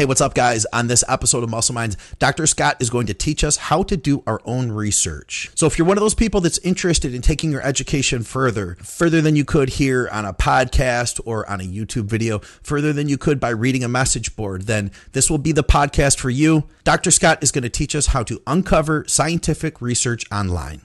Hey, what's up, guys? On this episode of Muscle Minds, Dr. Scott is going to teach us how to do our own research. So, if you're one of those people that's interested in taking your education further, further than you could here on a podcast or on a YouTube video, further than you could by reading a message board, then this will be the podcast for you. Dr. Scott is going to teach us how to uncover scientific research online.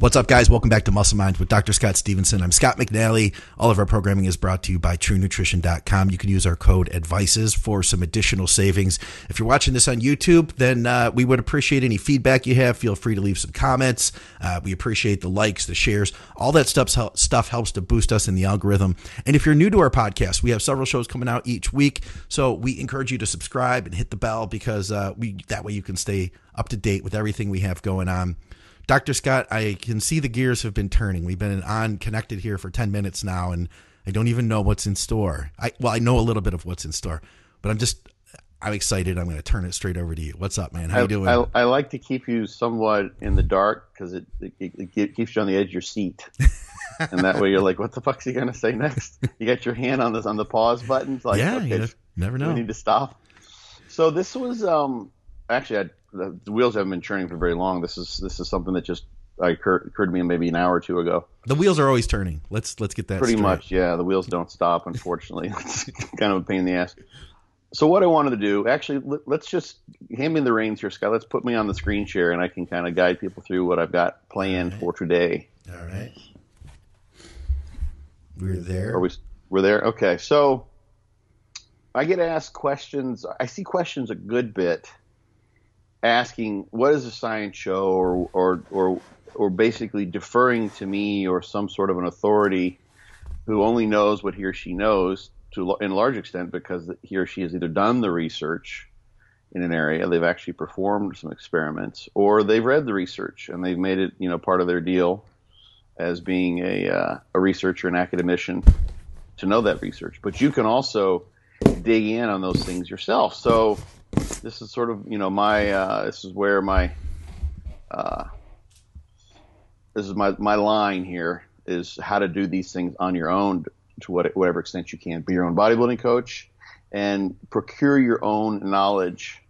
What's up, guys? Welcome back to Muscle Minds with Dr. Scott Stevenson. I'm Scott McNally. All of our programming is brought to you by TrueNutrition.com. You can use our code ADVICES for some additional savings. If you're watching this on YouTube, then uh, we would appreciate any feedback you have. Feel free to leave some comments. Uh, we appreciate the likes, the shares. All that stuff, stuff helps to boost us in the algorithm. And if you're new to our podcast, we have several shows coming out each week. So we encourage you to subscribe and hit the bell because uh, we that way you can stay up to date with everything we have going on. Dr. Scott, I can see the gears have been turning. We've been on connected here for 10 minutes now, and I don't even know what's in store. I Well, I know a little bit of what's in store, but I'm just, I'm excited. I'm going to turn it straight over to you. What's up, man? How I, you doing? I, I, like to keep you somewhat in the dark because it, it, it, keeps you on the edge of your seat. and that way you're like, what the fuck's he going to say next? You got your hand on this on the pause button. It's like, yeah, okay, you never know. We need to stop. So this was, um, actually, I the, the, wheels haven't been turning for very long. This is this is something that just uh, occurred, occurred to me maybe an hour or two ago. The wheels are always turning. Let's let's get that pretty straight. much. Yeah, the wheels don't stop. Unfortunately, it's kind of a pain in the ass. So what I wanted to do, actually, let, us just hand me the reins here, Scott. Let's put me on the screen share, and I can kind of guide people through what I've got planned right. for today. All right. We're there. Are we? We're there. Okay. So I get asked questions. I see questions a good bit asking what does the science show or or or or basically deferring to me or some sort of an authority who only knows what he or she knows to in large extent because he or she has either done the research in an area, they've actually performed some experiments, or they've read the research and they've made it, you know, part of their deal as being a uh, a researcher, an academician, to know that research. But you can also dig in on those things yourself. So this is sort of you know my uh, this is where my uh, this is my my line here is how to do these things on your own to what, whatever extent you can. Be your own bodybuilding coach and procure your own knowledge.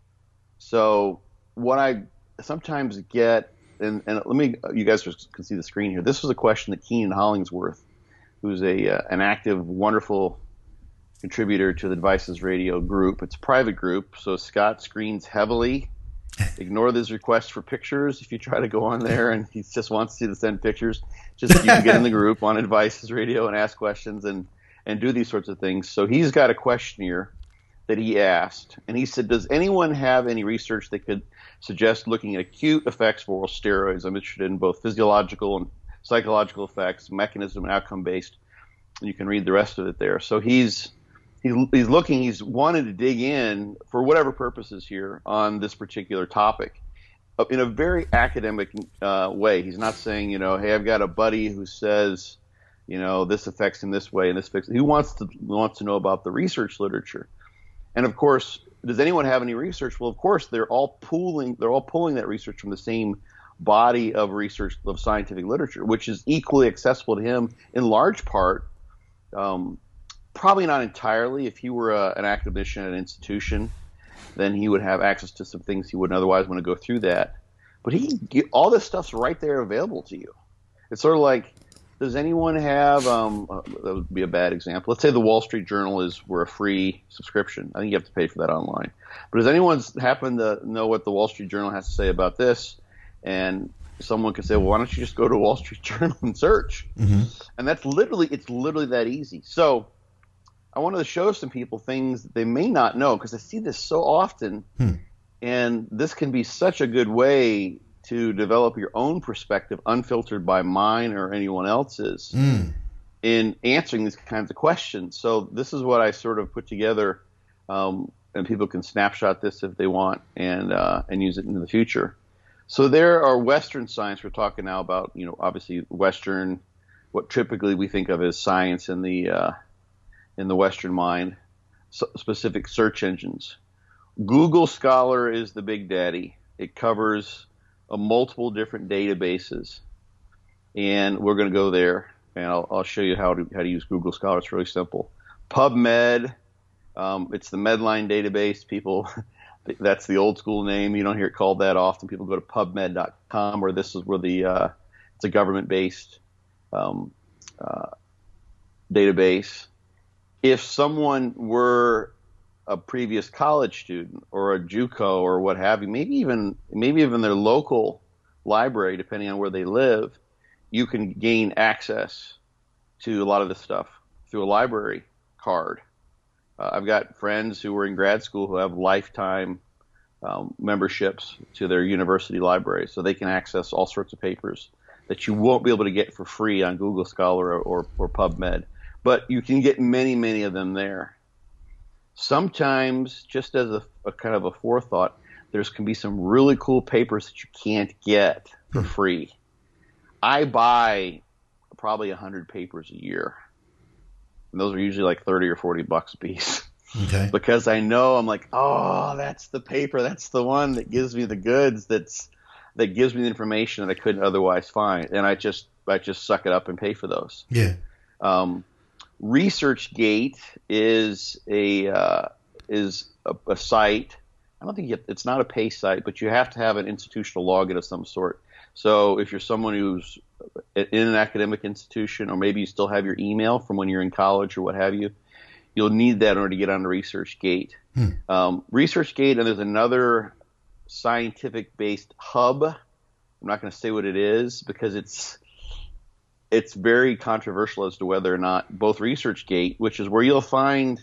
So what I sometimes get and, and let me you guys can see the screen here. This was a question that Keenan Hollingsworth, who's a uh, an active, wonderful contributor to the Devices Radio group. It's a private group, so Scott screens heavily. Ignore his request for pictures. If you try to go on there and he just wants to send pictures, just you can get in the group on Devices Radio and ask questions and and do these sorts of things. So he's got a questionnaire that he asked, and he said, "Does anyone have any research that could suggest looking at acute effects of oral steroids? I'm interested in both physiological and psychological effects, mechanism and outcome based." And you can read the rest of it there. So he's he's, he's looking, he's wanted to dig in for whatever purposes here on this particular topic uh, in a very academic uh, way. He's not saying, you know, hey, I've got a buddy who says, you know, this affects him this way and this affects. He wants to wants to know about the research literature, and of course, does anyone have any research? Well, of course, they're all pooling, they're all pulling that research from the same body of research of scientific literature, which is equally accessible to him in large part. Um, probably not entirely. If he were a, an academician at an institution, then he would have access to some things he wouldn't otherwise want to go through that. But he all this stuff's right there available to you. It's sort of like, does anyone have? Um, uh, that would be a bad example. Let's say the Wall Street Journal is were a free subscription. I think you have to pay for that online. But does anyone happen to know what the Wall Street Journal has to say about this? And someone could say, well, why don't you just go to Wall Street Journal and search? Mm-hmm. And that's literally, it's literally that easy. So I wanted to show some people things that they may not know because I see this so often, hmm. and this can be such a good way to develop your own perspective, unfiltered by mine or anyone else's, mm. in answering these kinds of questions. So this is what I sort of put together, um, and people can snapshot this if they want and uh, and use it in the future. So there are Western science. We're talking now about you know obviously Western, what typically we think of as science in the uh, in the Western mind, specific search engines. Google Scholar is the big daddy. It covers a multiple different databases, and we're going to go there, and I'll, I'll, show you how to how to use Google Scholar. It's really simple. PubMed. Um, it's the Medline database. People, that's the old school name. You don't hear it called that often. People go to PubMed.com, where this is where the uh, it's a government based um, uh, database. If someone were a previous college student or a JUCO or what have you, maybe even maybe even their local library, depending on where they live, you can gain access to a lot of this stuff through a library card. Uh, I've got friends who were in grad school who have lifetime um, memberships to their university library, so they can access all sorts of papers that you won't be able to get for free on Google Scholar or, or, or PubMed. But you can get many, many of them there. Sometimes, just as a, a kind of a forethought, there's can be some really cool papers that you can't get for free. I buy probably 100 papers a year. And those are usually like 30 or 40 bucks a piece. Okay. because I know I'm like, oh, that's the paper. That's the one that gives me the goods. That's that gives me the information that I couldn't otherwise find, and I just I just suck it up and pay for those. Yeah. Um, ResearchGate is a uh, is a, a, site. I don't think you have, it's not a pay site, but you have to have an institutional login of some sort. So if you're someone who's in an academic institution, or maybe you still have your email from when you're in college or what have you, you'll need that in order to get on ResearchGate. Hmm. Um, ResearchGate, and there's another scientific based hub. I'm not going to say what it is because it's it's very controversial as to whether or not both ResearchGate, which is where you'll find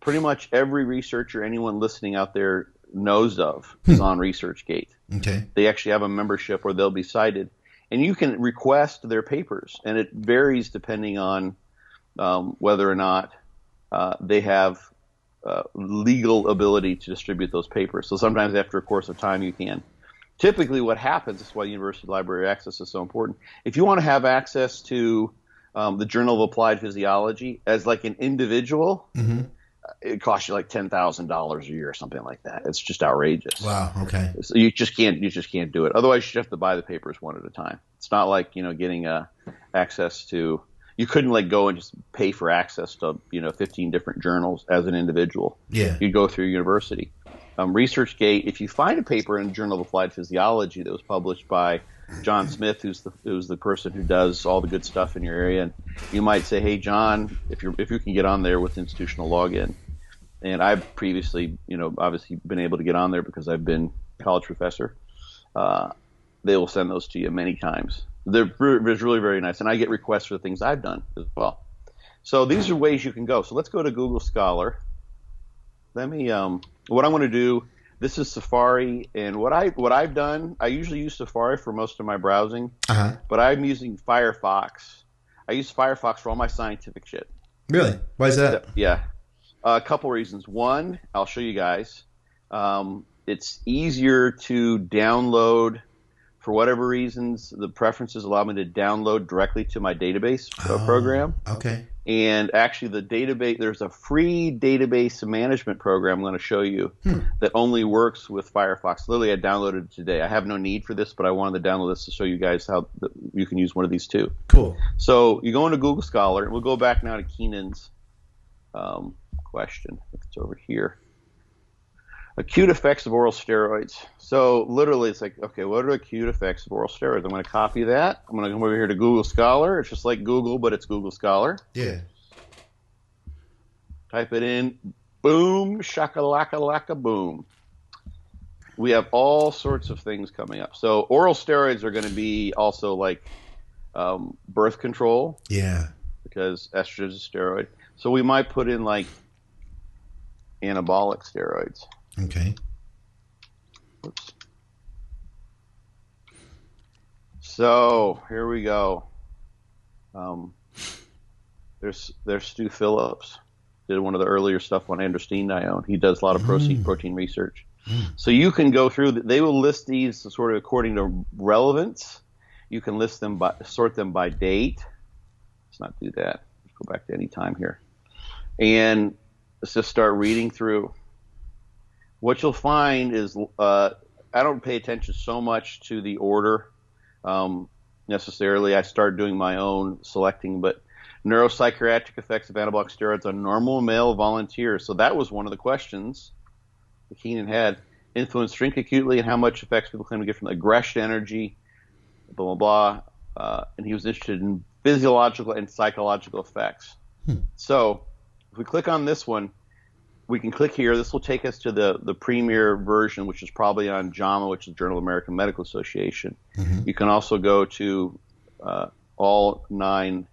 pretty much every researcher anyone listening out there knows of, hmm. is on ResearchGate. Okay. They actually have a membership where they'll be cited, and you can request their papers, and it varies depending on um, whether or not uh, they have uh, legal ability to distribute those papers. So sometimes after a course of time you can. Typically, what happens is why university library access is so important. If you want to have access to um, the Journal of Applied Physiology as like an individual, mm-hmm. it costs you like ten thousand dollars a year or something like that. It's just outrageous. Wow. Okay. So you just can't you just can't do it. Otherwise, you have to buy the papers one at a time. It's not like you know getting uh, access to you couldn't like go and just pay for access to you know 15 different journals as an individual. Yeah, you'd go through university. Um, ResearchGate, if you find a paper in Journal of Applied Physiology that was published by John Smith, who's the who's the person who does all the good stuff in your area, and you might say, "Hey, John, if you if you can get on there with institutional login," and I've previously, you know, obviously been able to get on there because I've been college professor. Uh, they will send those to you many times. They're really very nice, and I get requests for the things I've done as well. So these are ways you can go. So let's go to Google Scholar. Let me. Um, what I want to do. This is Safari, and what I what I've done. I usually use Safari for most of my browsing, uh-huh. but I'm using Firefox. I use Firefox for all my scientific shit. Really? Why is that? Yeah, uh, a couple reasons. One, I'll show you guys. Um, it's easier to download for whatever reasons, the preferences allow me to download directly to my database oh, program. Okay. And actually, the database there's a free database management program I'm going to show you hmm. that only works with Firefox. Literally, I downloaded it today. I have no need for this, but I wanted to download this to show you guys how you can use one of these too. Cool. So you go into Google Scholar, and we'll go back now to Keenan's um, question. It's over here acute effects of oral steroids. So literally, it's like, okay, what are acute effects of oral steroids? I'm going to copy that. I'm going to come over here to Google Scholar. It's just like Google, but it's Google Scholar. Yeah. Type it in. Boom, shakalaka laka boom. We have all sorts of things coming up. So oral steroids are going to be also like um, birth control. Yeah. Because estrogen is a steroid. So we might put in like anabolic steroids. Okay. Oops. So here we go. Um, there's there's Stu Phillips. Did one of the earlier stuff on androstenedione. He does a lot of protein mm. protein research. Mm. So you can go through. They will list these sort of according to relevance. You can list them by sort them by date. Let's not do that. Let's go back to any time here, and let's just start reading through what you'll find is uh, I don't pay attention so much to the order um, necessarily. I start doing my own selecting, but neuropsychiatric effects of anabolic steroids on normal male volunteers. So that was one of the questions that Keenan had. Influence drink acutely and how much effects people claim to get from aggression, energy, blah, blah, blah. Uh, and he was interested in physiological and psychological effects. Hmm. So if we click on this one, we can click here. This will take us to the, the premier version, which is probably on JAMA, which is Journal of American Medical Association. Mm-hmm. You can also go to uh, all nine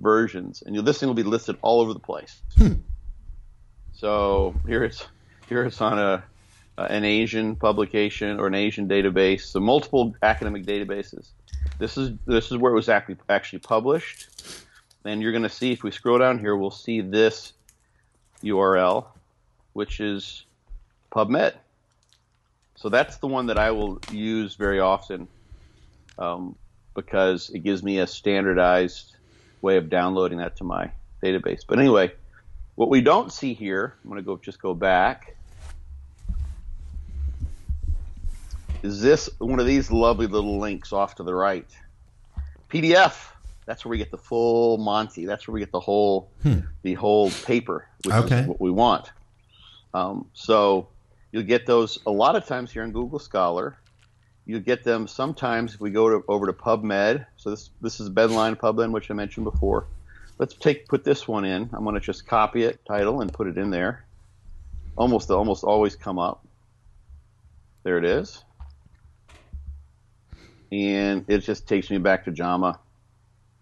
versions, and this thing will be listed all over the place. Hmm. So here it's here it's on a uh, an Asian publication or an Asian database, so multiple academic databases. This is this is where it was actually actually published, and you're going to see if we scroll down here, we'll see this URL, which is PubMed. So that's the one that I will use very often um, because it gives me a standardized way of downloading that to my database. But anyway, what we don't see here, I'm going to go just go back is this one of these lovely little links off to the right. PDF. That's where we get the full Monty. That's where we get the whole hmm. the whole paper, which okay. is what we want. Um, so you'll get those a lot of times here in Google Scholar. You get them sometimes if we go to, over to PubMed. So this this is Bedline PubMed, which I mentioned before. Let's take put this one in. I'm going to just copy it, title, and put it in there. Almost almost always come up. There it is and it just takes me back to JAMA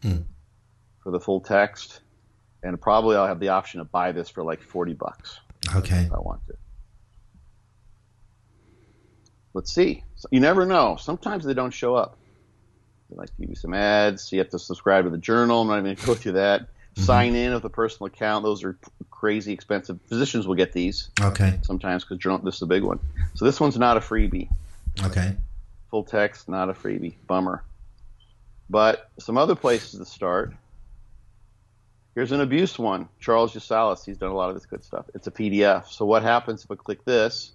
hmm. for the full text. And probably I'll have the option to buy this for like forty bucks. Okay, if I want to. Let's see. You never know. Sometimes they don't show up. They like to give you some ads. you have to subscribe to the journal. I'm not even going to go through that. Mm-hmm. Sign in with a personal account. Those are crazy expensive. Physicians will get these. Okay. Sometimes because journal. this is a big one. So this one's not a freebie. Okay. Full text, not a freebie. Bummer. But some other places to start. Here's an abuse one. Charles Yasalis, he's done a lot of this good stuff. It's a PDF. So what happens if I click this?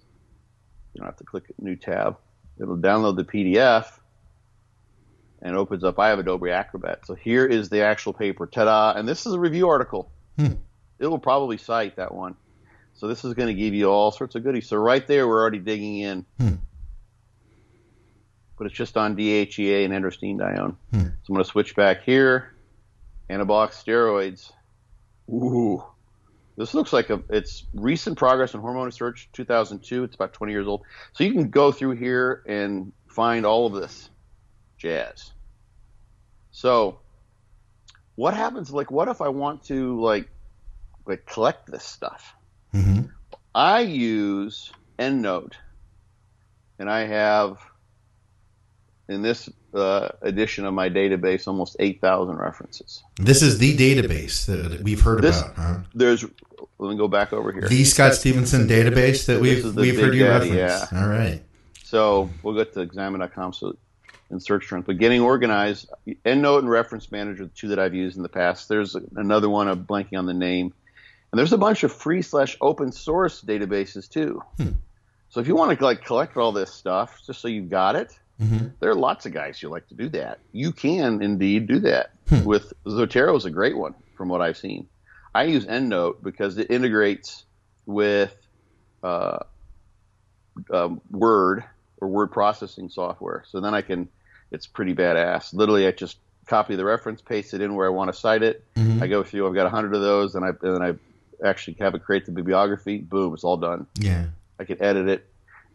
You don't have to click new tab. It'll download the PDF and opens up. I have Adobe Acrobat. So here is the actual paper. Ta-da! And this is a review article. Hmm. It will probably cite that one. So this is going to give you all sorts of goodies. So right there, we're already digging in. Hmm but it's just on DHEA and androstenedione. Hmm. So I'm going to switch back here. Anabolic steroids. Ooh, this looks like a it's recent progress in hormone research, 2002. It's about 20 years old. So you can go through here and find all of this jazz. So what happens? Like, what if I want to like like collect this stuff? Mm-hmm. I use EndNote, and I have in this uh, edition of my database almost 8,000 references. This is the database that we've heard this, about. Huh? There's, let me go back over here. The Scott Stevenson database that we've we've heard you daddy, reference. Yeah. All right. So we'll go to examine.com so in search terms. But getting organized, EndNote and Reference Manager, the two that I've used in the past. There's another one. I'm blanking on the name. And there's a bunch of free slash open source databases too. Hmm. So if you want to like collect all this stuff, just so you've got it, Mm-hmm. There are lots of guys who like to do that. You can indeed do that. Hmm. With Zotero is a great one from what I've seen. I use EndNote because it integrates with uh, um, Word or word processing software. So then I can, it's pretty badass. Literally, I just copy the reference, paste it in where I want to cite it. Mm-hmm. I go through. I've got a hundred of those, and I and then I actually have it create the bibliography. Boom, it's all done. Yeah, I can edit it.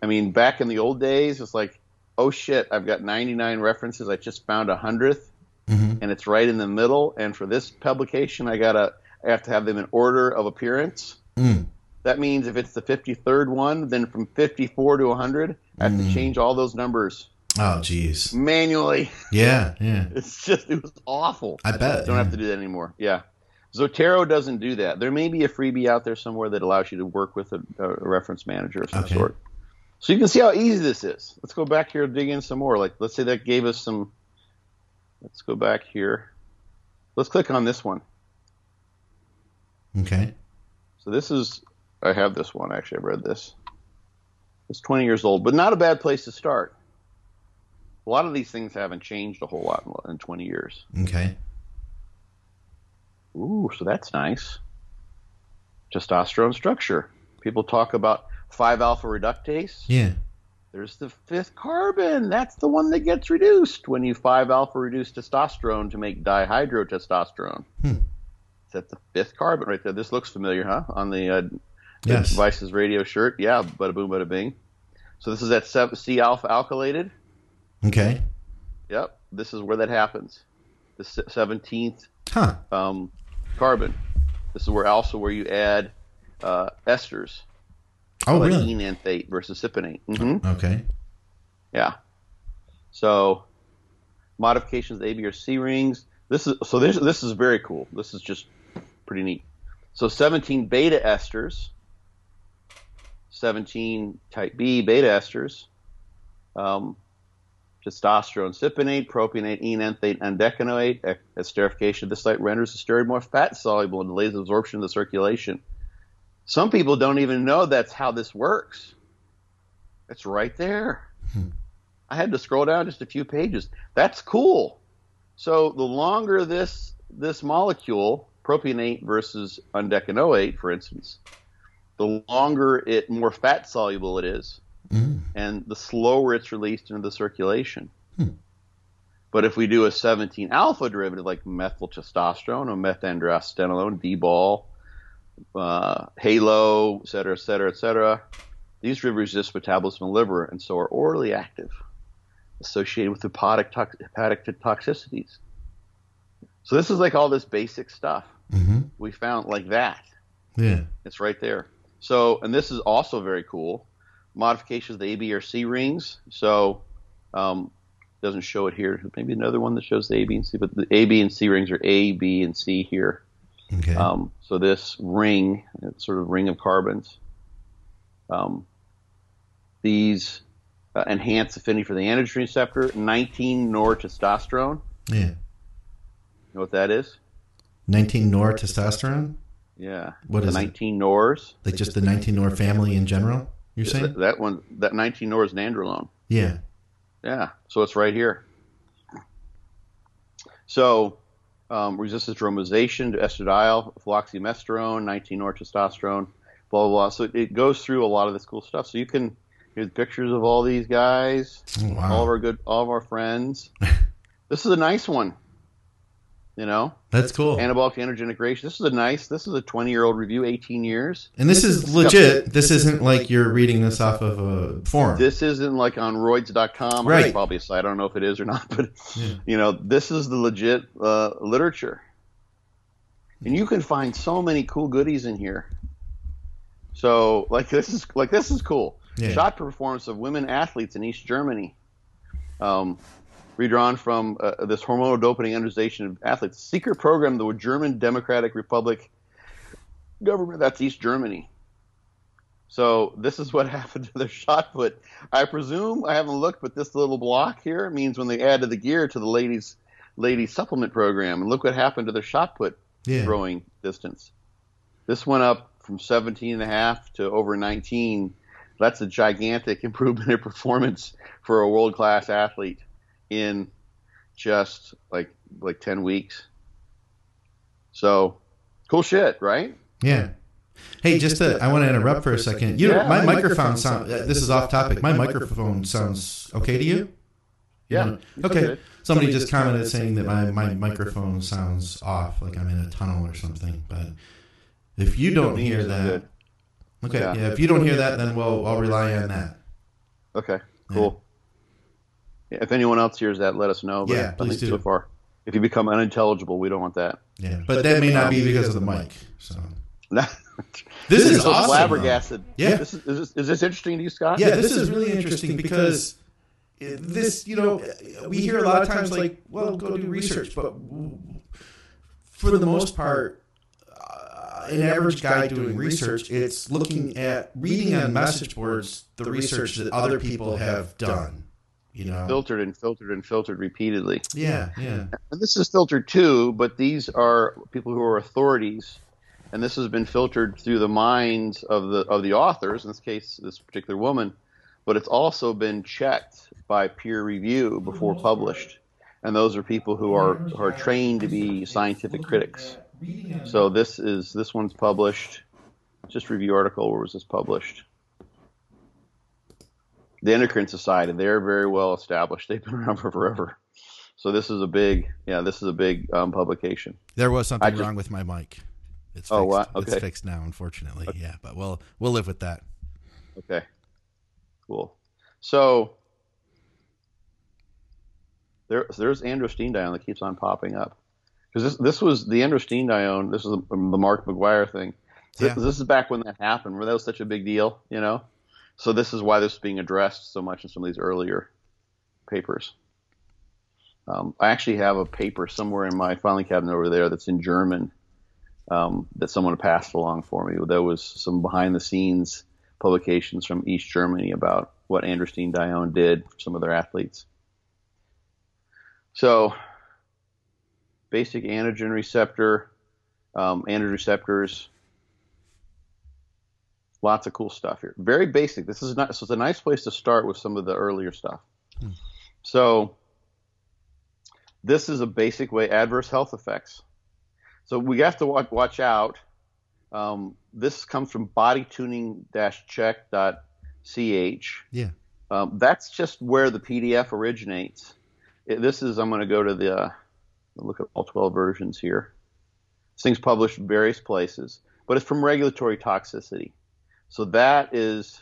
I mean, back in the old days, it's like oh shit, I've got 99 references. I just found a 100th, mm-hmm. and it's right in the middle. And for this publication, I gotta I have to have them in order of appearance. Mm. That means if it's the 53rd one, then from 54 to 100, I have mm. to change all those numbers. Oh, jeez. Manually. Yeah, yeah. It's just it was awful. I bet. Don't yeah. have to do that anymore. Yeah. Zotero doesn't do that. There may be a freebie out there somewhere that allows you to work with a, a reference manager of some okay. sort. So you can see how easy this is. Let's go back here and dig in some more. Like, let's say that gave us some. Let's go back here. Let's click on this one. Okay. So this is. I have this one. Actually, I've read this. It's 20 years old, but not a bad place to start. A lot of these things haven't changed a whole lot in 20 years. Okay. Ooh, so that's nice. Testosterone structure. People talk about 5 alpha reductase. Yeah. There's the fifth carbon. That's the one that gets reduced when you 5 alpha reduce testosterone to make dihydrotestosterone. Hmm. That's the fifth carbon right there. This looks familiar, huh? On the, uh, Yes. Devices radio shirt. Yeah, bada boom, bada bing. So this is that C alpha alkylated. Okay. Yep. This is where that happens. The 17th Huh. um, carbon. This is where also where you add uh, esters, Oh, like really? enanthate versus cypionate. hmm Okay. Yeah. So modifications of A, B, or C rings. This is so this this is very cool. This is just pretty neat. So 17 beta esters, 17 type B beta esters, um, testosterone cypionate, propionate, enanthate, and decanoate. Esterification of this site renders the steroid more fat soluble and delays absorption in the circulation. Some people don't even know that's how this works. It's right there. I had to scroll down just a few pages. That's cool. So the longer this this molecule, propionate versus undecanoate, for instance, the longer it more fat soluble it is, Mm. and the slower it's released into the circulation. Hmm. But if we do a 17 alpha derivative like methyl testosterone or methandrostenolone, D-ball, uh, halo, et cetera, et cetera, et cetera, these resist metabolism in the liver and so are orally active, associated with hepatic, tox- hepatic toxicities. So this is like all this basic stuff hmm we found like that. Yeah. It's right there. So, and this is also very cool. Modifications of the A, B, or C rings. So, um, doesn't show it here. Maybe another one that shows the A, B, and C, but the A, B, and C rings are A, B, and C here. Okay. Um, so this ring, it's sort of ring of carbons, um, these uh, enhance affinity for the androgen receptor. 19 nortestosterone. yeah. You know what that is? 19 nor testosterone? Yeah. What the is it? 19 nors. Like just the 19 nor family in general? You're saying? That, that one, that 19 nor is nandrolone. Yeah. Yeah, so it's right here. So, um, resistance to aromatization to estradiol, fluoxymesterone, 19 testosterone, blah, blah, blah. So it goes through a lot of this cool stuff. So you can, here's pictures of all these guys, Oh, wow. all of our good, all of our friends. this is a nice one. You know, That's cool. anabolic androgen integration. This is a nice, this is a 20 year old review, 18 years. And this is legit. This isn't like you're reading this off of a forum. This isn't like on roids.com. Right. Right. Probably a site. I don't know if it is or not, but Yeah. you know, this is the legit uh, literature. And you can find so many cool goodies in here. So, like this is like this is cool. Yeah. Shot performance of women athletes in East Germany. Um, redrawn from uh, this hormonal doping androgenization of athletes. Secret program the German Democratic Republic government. That's East Germany. So this is what happened to their shot put. I presume I haven't looked, but this little block here means when they added the gear to the ladies ladies supplement program, and look what happened to their shot put Yeah. throwing distance. This went up from 17 and a half to over 19. That's a gigantic improvement in performance for a world class athlete in just like like 10 weeks. So cool shit, right? Yeah. Hey, just to, I want to interrupt for a second. You know, my my microphone sound. uh, This is off topic. My microphone sounds okay to you? Yeah. No. it's Okay. good. Somebody just commented saying that my, my microphone sounds off, like I'm in a tunnel or something. But if you don't hear that, good. okay, Yeah. yeah. If you don't hear that, then we'll I'll rely on that. Okay, cool. Yeah, if anyone else hears that, let us know. Yeah, please do. So far, if you become unintelligible, we don't want that. Yeah, but that may not be because of the mic. So this This is so awesome, flabbergasted. Yeah. This is, is, this, is this interesting to you, Scott? yeah, this is really interesting because this, you know, we hear a lot of times like, well, go do research, but for the most part, uh, an average guy doing research, it's looking at reading on message boards the research that other people have done. You know, filtered and filtered and filtered repeatedly. yeah, yeah, And this is filtered too, but these are people who are authorities, and this has been filtered through the minds of the of the authors. In this case, this particular woman, but it's also been checked by peer review before mm-hmm. published, and those are people who are who are trained to be scientific critics. So this is this one's published. Just review article. Where was this published? The Endocrine Society. They're very well established. They've been around for forever. So this is a big, yeah, this is a big um, publication. There was something just, wrong with my mic. It's oh, fixed. what? Okay. It's fixed now, unfortunately. Okay. Yeah, but we'll we'll live with that. Okay. Cool. So there, there's androstenedione that keeps on popping up because this this was the androstenedione. This is the, the Mark McGuire thing. yeah. this, is back when that happened, where that was such a big deal, you know. So this is why this is being addressed so much in some of these earlier papers. Um, I actually have a paper somewhere in my filing cabinet over there that's in German um, that someone passed along for me. There was some behind the scenes publications from East Germany about what androstenedione did for some of their athletes. So, basic androgen receptor, um, receptors, lots of cool stuff here. Very basic. This is not so it's a nice place to start with some of the earlier stuff. Hmm. So, this is a basic way adverse health effects. So we have to watch, watch out. Um, this comes from bodytuning-check.ch. Yeah. Um, that's just where the PDF originates it, this is I'm going to go to the uh, look at all 12 versions here. This thing's published in various places, but it's from regulatory toxicity. So that is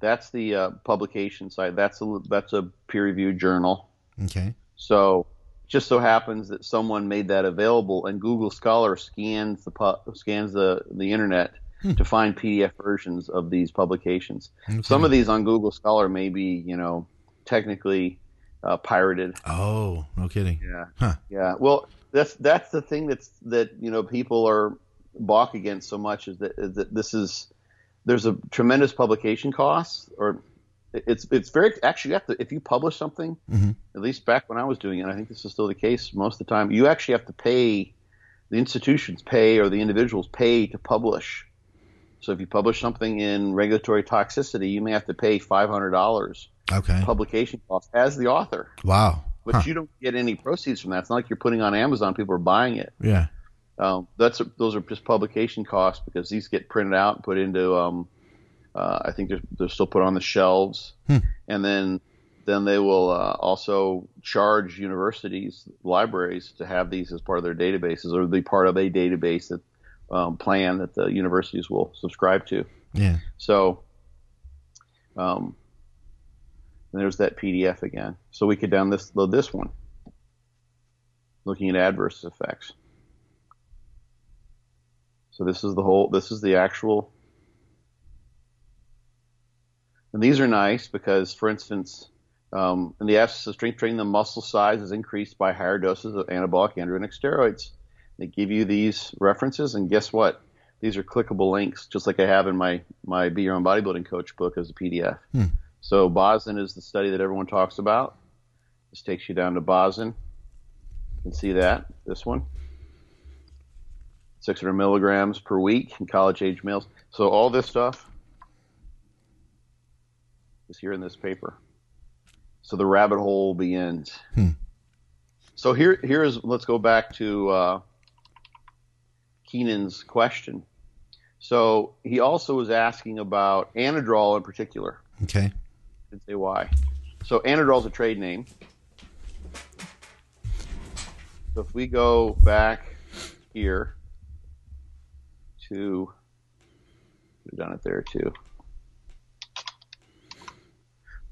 that's the uh, publication site. That's a that's a peer-reviewed journal. Okay. So just so happens that someone made that available, and Google Scholar scans the scans the the internet hmm. to find PDF versions of these publications. Okay. Some of these on Google Scholar may be you know technically uh, pirated. Oh, no kidding. Yeah. Huh. Yeah. Well, that's that's the thing that's that you know people are balk against so much is that, is that this is there's a tremendous publication cost or it's it's very actually you have to if you publish something mm-hmm. at least back when I was doing it I think this is still the case most of the time you actually have to pay the institutions pay or the individuals pay to publish so if you publish something in regulatory toxicity you may have to pay five hundred dollars okay. publication cost as the author. Wow. But huh. you don't get any proceeds from that. It's not like you're putting on Amazon. People are buying it. Yeah. Um, that's those are just publication costs because these get printed out and put into. Um, uh, I think they're, they're still put on the shelves, hmm. and then then they will uh, also charge universities, libraries to have these as part of their databases or be part of a database that um, plan that the universities will subscribe to. Yeah. So, um, and there's that PDF again. So we could down this load this one, looking at adverse effects. So this is the whole. This is the actual. And these are nice because, for instance, um, in the absence of strength training, the muscle size is increased by higher doses of anabolic androgenic steroids. They give you these references, and guess what? These are clickable links, just like I have in my my Be Your Own Bodybuilding Coach book as a PDF. Hmm. So Boston is the study that everyone talks about. This takes you down to Boston. You can see that, this one. 600 milligrams per week in college age males. So all this stuff is here in this paper. So the rabbit hole begins. Hmm. So here, here is, let's go back to uh, Keenan's question. So he also was asking about Anadrol in particular. Okay did say why. So Anadrol is a trade name. So if we go back here to, we've done it there too.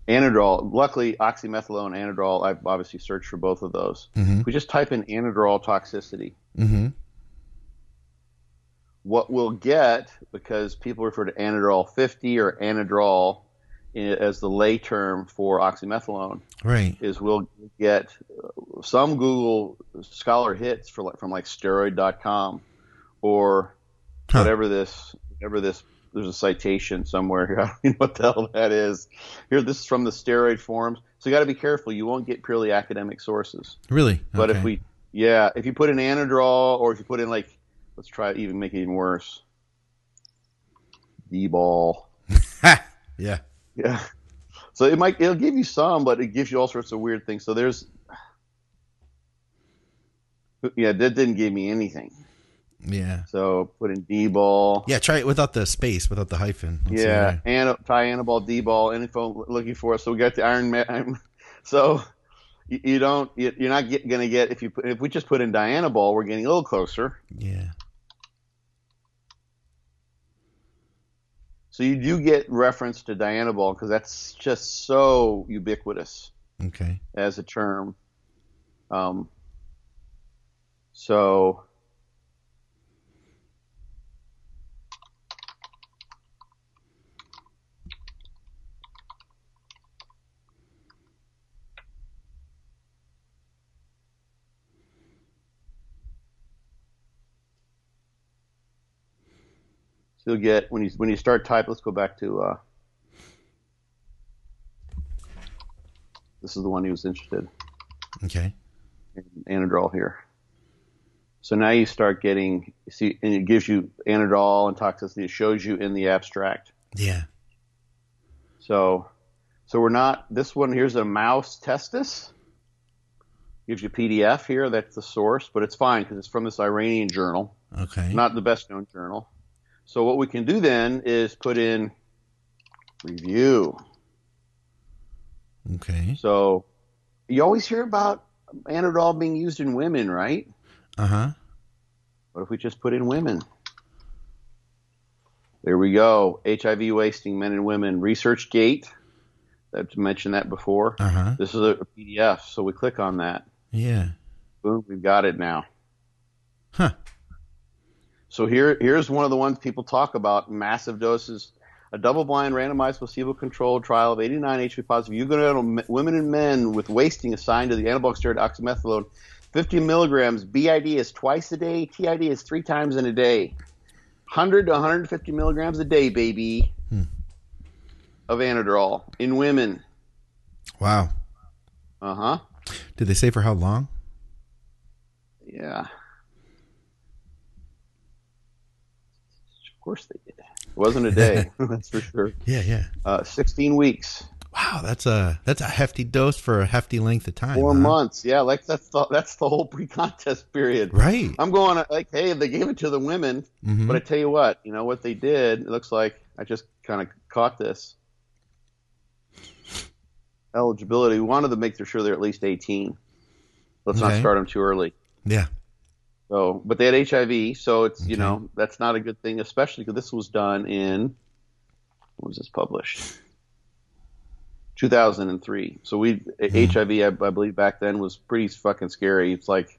Anadrol, luckily oxymethylone and Anadrol, I've obviously searched for both of those. Mm-hmm. We just type in Anadrol toxicity. Mm-hmm. What we'll get, because people refer to Anadrol 50 or Anadrol as the lay term for oxymethylone. Right. Is we'll get some Google Scholar hits for like, from like steroid.com or huh. whatever this whatever this there's a citation somewhere here. I don't know what the hell that is. Here, this is from the steroid forums. So you got to be careful. You won't get purely academic sources. Really? But okay. if we, yeah, if you put in Anadrol or if you put in like, let's try even make it even worse. D ball. yeah. Yeah. So it might it'll give you some, but it gives you all sorts of weird things. So there's Yeah, that didn't give me anything. Yeah. So put in D-ball. Yeah, try it without the space, without the hyphen. Let's yeah, and tie Annabelle D-ball. Info looking for. Us. So we got the Iron Man. So you, you don't. you- You're not get, gonna get if you put, if we just put in Diana Ball, we're getting a little closer. Yeah. So you do get reference to Diana Ball because that's just so ubiquitous Okay. as a term. Um, so So you'll get when you when you start type. Let's go back to. Uh, this is the one he was interested Okay. in Anadrol here. So now you start getting see, and it gives you Anadrol and toxicity. It shows you in the abstract. Yeah. So, so we're not. This one here's a mouse testis. Gives you PDF here. That's the source, but it's fine because it's from this Iranian journal, Okay. not the best known journal. So what we can do then is put in review. okay. So you always hear about Anadrol being used in women, right? Uh huh. What if we just put in women? There we go. HIV wasting men and women. ResearchGate. I've mentioned that before. Uh huh. This is a PDF, so we click on that. Yeah. Boom, we've got it now. Huh. So here, here's one of the ones people talk about: massive doses. A double-blind, randomized, placebo-controlled trial of 89 HIV positive eugonadal women and men with wasting assigned to the anabolic steroid oxymethylone, 50 milligrams. BID is twice a day. TID is three times in a day. 100 to 150 milligrams a day, baby, Hmm. of Anadrol in women. Wow. Uh huh. Did they say for how long? Yeah. Course they did. It wasn't a day, that's for sure. Yeah. Yeah. Uh, 16 weeks, Wow. That's a that's a hefty dose for a hefty length of time. four huh? months. Yeah, like that's the, that's the whole pre-contest period. Right. I'm going like, hey, they gave it to the women, Mhm. but I tell you what, you know what they did? It looks like I just kind of caught this eligibility. We wanted to make sure they're at least 18. Let's not start them too early. Yeah. So, but they had HIV, so it's you know that's not a good thing, especially because this was done in when was this published? 2003. So we hmm. HIV, I, I believe back then was pretty fucking scary. It's like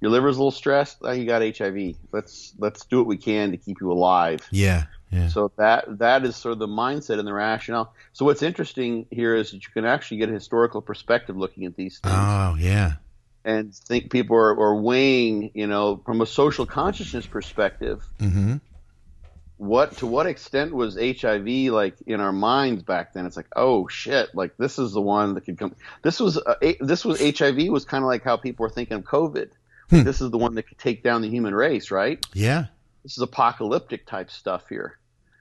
your liver's a little stressed, oh, you got HIV. Let's let's do what we can to keep you alive. Yeah. Yeah. So that that is sort of the mindset and the rationale. So what's interesting here is that you can actually get a historical perspective looking at these things Oh yeah. And think people are, are weighing, you know, from a social consciousness perspective, Mm-hmm. what to what extent was HIV like in our minds back then? It's like, oh shit, like this is the one that could come. This was uh, a, this was HIV was kind of like how people were thinking of COVID. Hmm. This is the one that could take down the human race, right? Yeah. This is apocalyptic type stuff here.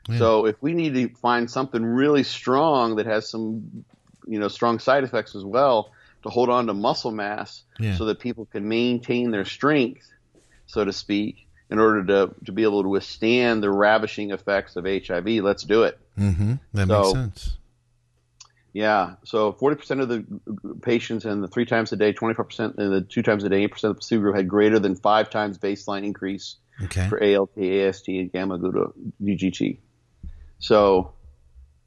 Yeah. So if we need to find something really strong that has some, you know, strong side effects as well to hold on to muscle mass, Yeah. so that people can maintain their strength, so to speak, in order to, to be able to withstand the ravishing effects of HIV. Let's do it. Mm-hmm. That So- makes sense. Yeah. So 40% of the patients in the three times a day, 24% in the two times a day, 8% of the placebo group had greater than five times baseline increase Okay. for ALT, AST, and gamma gluta DGT. So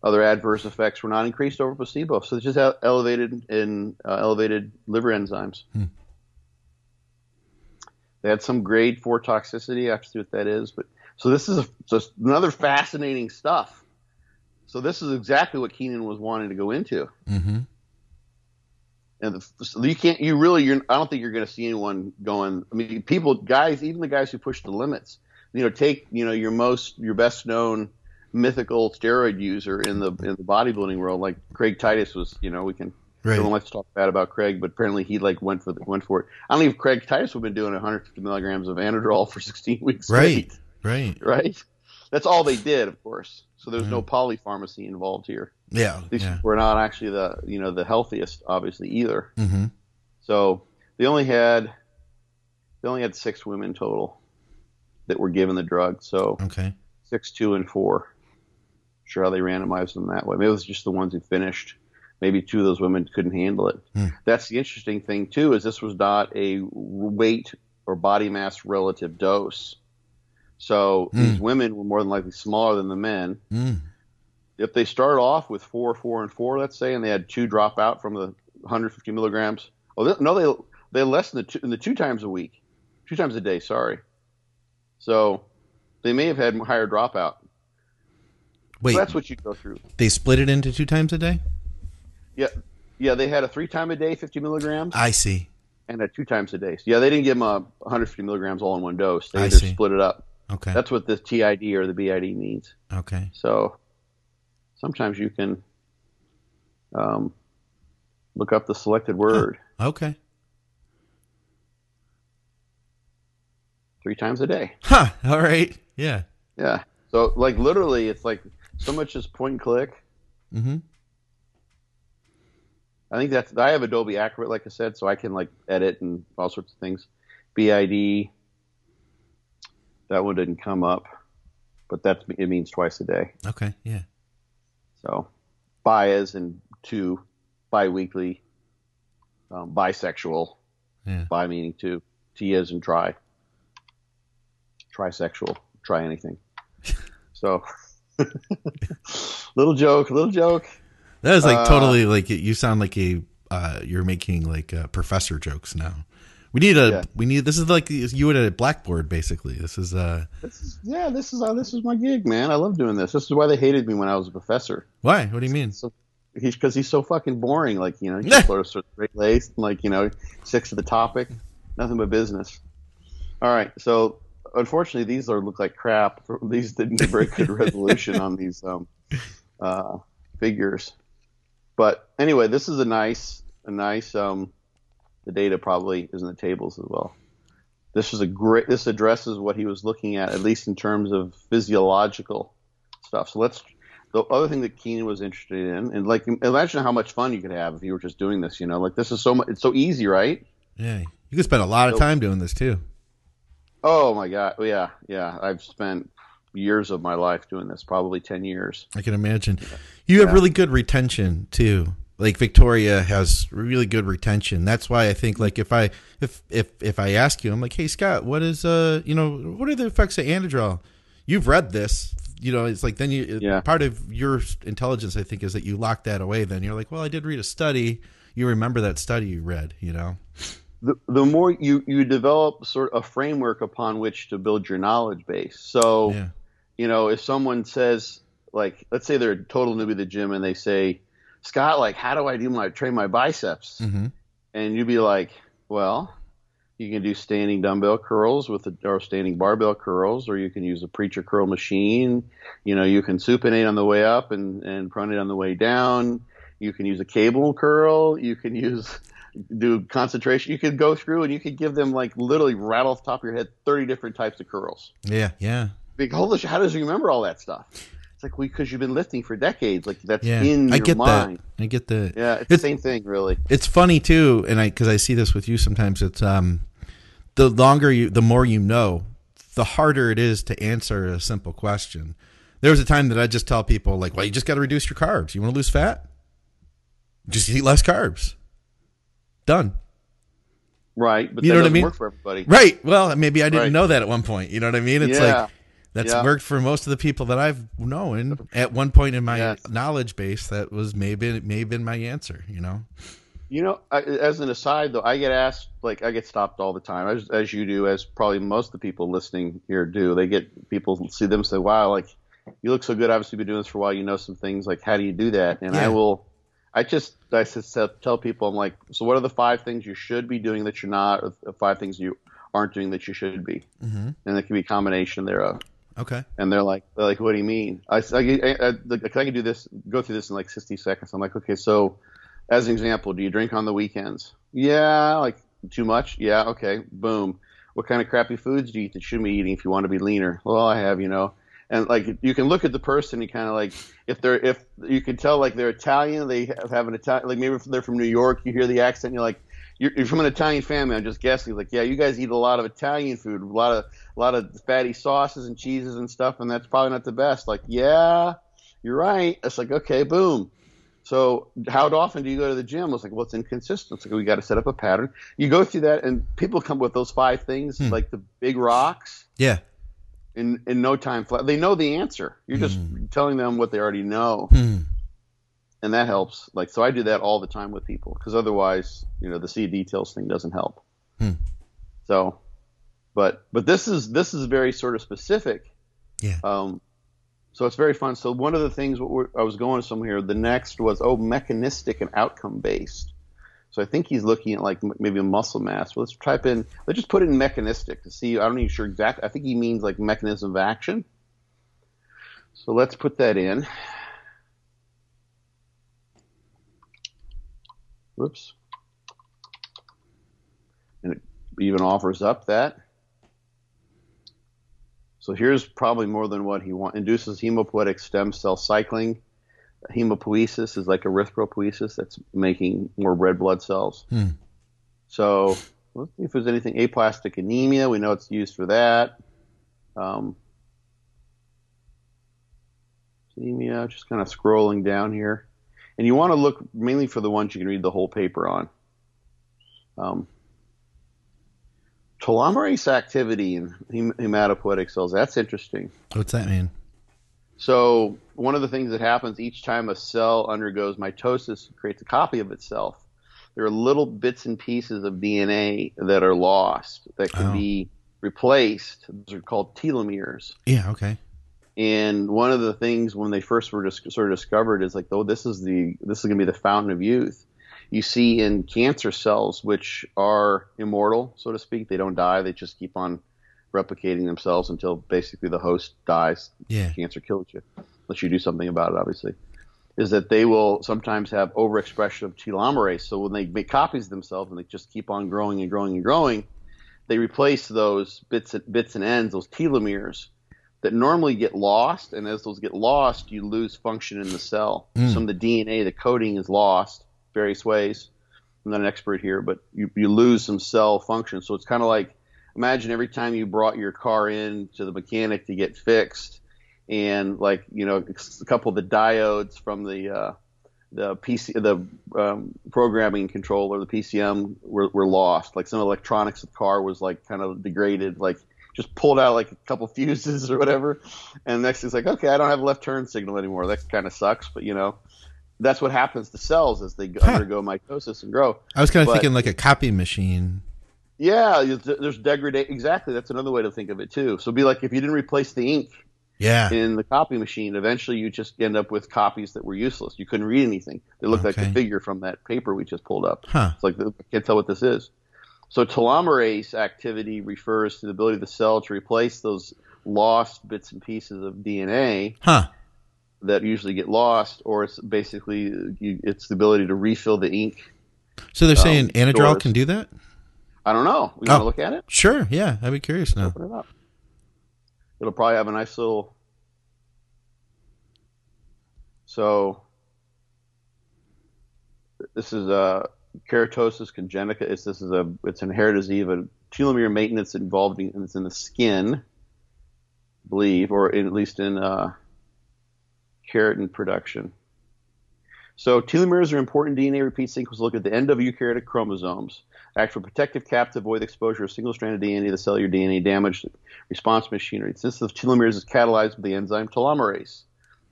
other adverse effects were not increased over placebo. So it's just ele- elevated in uh, elevated liver enzymes. Hmm. They had some grade four toxicity. I have to see what that is, but so this is a, just another fascinating stuff. So this is exactly what Keenan was wanting to go into. Mm-hmm. And the, so you can't, you really, you're, I don't think you're going to see anyone going. I mean, people, guys, even the guys who push the limits, you know, take, you know, your most, your best known mythical steroid user in the in the bodybuilding world, like Craig Titus was. You know, we can. Right. Everyone likes to talk bad about Craig, but apparently he like went for the, went for it. I don't if Craig Titus would have been doing 150 milligrams of Anadrol for 16 weeks Right. straight. Right. Right. That's all they did, of course. So there's no polypharmacy involved here. Yeah. These Yeah. were not actually the you know the healthiest, obviously either. Mm-hmm. So they only had they only had six women total that were given the drug. So Okay. six, two, and four. Sure, how they randomized them that way. Maybe it was just the ones who finished. Maybe two of those women couldn't handle it. Hmm. That's the interesting thing too, is this was not a weight or body mass relative dose. So these women were more than likely smaller than the men. Mm. If they started off with four, four, and four, let's say, and they had two drop out from the 150 milligrams. Oh, they, no, they they less than the two, the two times a week, two times a day. Sorry. So they may have had higher dropout. Wait, So that's what you go through. they split it into two times a day? Yeah, yeah. They had a three time a day, 50 milligrams, I see. and a two times a day. So, yeah, they didn't give them a 150 milligrams all in one dose. They I either see. split it up. Okay. That's what the TID or the BID means. okay. So sometimes you can um, look up the selected word Okay. three times a day. Huh. All right. Yeah. Yeah. So like literally, it's like so much as point and click. Mm-hmm. I think that's I have Adobe Acrobat, like I said, so I can like edit and all sorts of things. BID. That one didn't come up, but that's it means twice a day. Okay. Yeah. So, bi as in two, bi-weekly, um, bisexual, Yeah. bi meaning two, T is and try, trisexual, try anything. So, little joke, little joke. That is like Uh, totally like you sound like a uh, you're making like uh, professor jokes now. We need a Yeah. we need this is like you at a blackboard basically. This is uh This is yeah, this is uh, this is my gig, man. I love doing this. This is why they hated me when I was a professor. why? What do you mean? So he's because he's so fucking boring. Like you know, he's sort of straight laced, like you know, six to the topic, nothing but business. All right, so unfortunately, these are look like crap. These didn't get very good resolution on these um, uh, figures. But anyway, this is a nice, a nice. Um, the data probably is in the tables as well. This is a great. This addresses what he was looking at, at least in terms of physiological stuff. So let's. The other thing that Keenan was interested in, and like, imagine how much fun you could have if you were just doing this. You know, like this is so much. It's so easy, right? Yeah, you could spend a lot of time doing this too. Oh my god, yeah, yeah. I've spent years of my life doing this, probably ten years. I can imagine. You have Yeah. really good retention too. Like Victoria has really good retention. That's why I think like if I if if if I ask you, I'm like, hey Scott, what is uh you know what are the effects of Anadrol? You've read this, you know. It's like then you Yeah. part of your intelligence, I think, is that you lock that away. Then you're like, well, I did read a study. You remember that study you read, you know? The, the more you, you develop sort of a framework upon which to build your knowledge base. So, Yeah. you know, if someone says, like, let's say they're a total newbie to the gym and they say, Scott, like, how do I do my train my biceps? Mm-hmm. And you'd be like, well, you can do standing dumbbell curls with a, or standing barbell curls, or you can use a preacher curl machine. You know, you can supinate on the way up and, and pronate on the way down. You can use a cable curl. You can use do concentration. You could go through and you could give them like literally right off the top of your head thirty different types of curls. Yeah, yeah, Like, holy shit, how does you remember all that stuff? It's like because you've been lifting for decades. Like that's yeah. in your I get mind. that. I get that. Yeah, it's, It's- the same thing, really. it's funny too and i because i see this with you sometimes it's um the longer you the more you know the harder it is to answer a simple question there was a time that i just tell people like well you just got to reduce your carbs you want to lose fat just eat less carbs done Right, but You know what I mean? work for everybody. right well maybe i didn't Right. know that at one point you know what i mean it's yeah. like that's Yeah. worked for most of the people that i've known at one point in my Yes. knowledge base that was maybe may have been my answer you know You know, I, as an aside though, I get asked like I get stopped all the time, as as you do, as probably most of the people listening here do. They get people see them say, "Wow, like you look so good. Obviously, you've been doing this for a while. You know some things. Like, how do you do that?" And Yeah. I will, I just I just tell people, I'm like, "So what are the five things you should be doing that you're not, or the five things you aren't doing that you should be?" mm-hmm. And it can be a combination thereof. okay And they're like, they're like, what do you mean? I, I, I, I, I can do this, go through this in like 60 seconds. I'm like, okay, so as an example, do you drink on the weekends? Yeah, like too much? Yeah, okay, boom. What kind of crappy foods do you eat that you shouldn't be eating if you want to be leaner? Well, I have, you know. And like you can look at the person and kind of like if they're if you can tell like they're Italian, they have, have an Italian like maybe if they're from New York, you hear the accent, you're like, you're, you're from an Italian family. I'm just guessing. Like, yeah, you guys eat a lot of Italian food, a lot of a lot of fatty sauces and cheeses and stuff, and that's probably not the best. Like, yeah, you're right. It's like, okay, boom. So how often do you go to the gym? It's like, well, it's inconsistent. It's like we got to set up a pattern. You go through that, and people come with those five things, Hmm. like the big rocks. Yeah. In in no time flat, they know the answer. You're just telling them what they already know, Hmm. and that helps. Like, so I do that all the time with people because otherwise, you know, the see details thing doesn't help. Hmm. So, but but this is this is very sort of specific. Yeah. Um, so it's very fun. So one of the things what we're, I was going somewhere. The next was oh mechanistic and outcome based. So I think he's looking at like maybe a muscle mass. Well, let's type in. Let's just put in mechanistic to see. I'm not even sure exactly. I think he means like mechanism of action. So let's put that in. Whoops. And it even offers up that. So here's probably more than what he wants. Induces hemopoietic stem cell cycling. Hemopoiesis is like erythropoiesis that's making more red blood cells. Hmm. So let's see if there's anything aplastic anemia. We know it's used for that. Um, anemia. Just kind of scrolling down here, and you want to look mainly for the ones you can read the whole paper on. Um, telomerase activity in hem- hematopoietic cells. That's interesting. What's that mean? So one of the things that happens each time a cell undergoes mitosis and creates a copy of itself, there are little bits and pieces of DNA that are lost that can Oh. be replaced. Those are called telomeres. Yeah. Okay. And one of the things when they first were just sort of discovered is like, oh, this is the this is going to be the fountain of youth. You see in cancer cells, which are immortal, so to speak, they don't die; they just keep on replicating themselves until basically the host dies Yeah. cancer kills you, unless you do something about it, obviously, is that they will sometimes have overexpression of telomerase. So when they make copies of themselves and they just keep on growing and growing and growing, they replace those bits and, bits and ends, those telomeres, that normally get lost. And as those get lost, you lose function in the cell. Mm. Some of the DNA, the coding is lost various ways. I'm not an expert here, but you, you lose some cell function. So it's kind of like imagine every time you brought your car in to the mechanic to get fixed and like you know a couple of the diodes from the uh, the PC the um, programming controller the PCM were, were lost like some electronics of the car was like kind of degraded like just pulled out like a couple fuses or whatever and next it's like okay I don't have a left turn signal anymore that kind of sucks but you know that's what happens to cells as they Huh. undergo mitosis and grow I was kind of But- thinking like a copy machine. yeah, there's- degradation. Exactly, that's another way to think of it too. So it'd be like if you didn't replace the ink Yeah. in the copy machine, eventually you just end up with copies that were useless. You couldn't read anything. They looked like Okay. the figure from that paper we just pulled up. Huh. It's like I can't tell what this is. So telomerase activity refers to the ability of the cell to replace those lost bits and pieces of DNA Huh. that usually get lost, or it's basically you, it's the ability to refill the ink. So they're saying Um, Anadrol stores. can do that? I don't know. We Oh. want to look at it. Sure. Yeah. I'd be curious now. It'll probably have a nice little. So this is a keratosis congenita. It's this is a it's an inherited disease, a telomere maintenance involving and it's in the skin, I believe, or in, at least in uh, keratin production. So telomeres are important DNA repeat sequences. Look at the end of eukaryotic chromosomes. Act for protective cap to avoid exposure of single-stranded DNA to cellular DNA damage response machinery. Since the telomeres is catalyzed by the enzyme telomerase,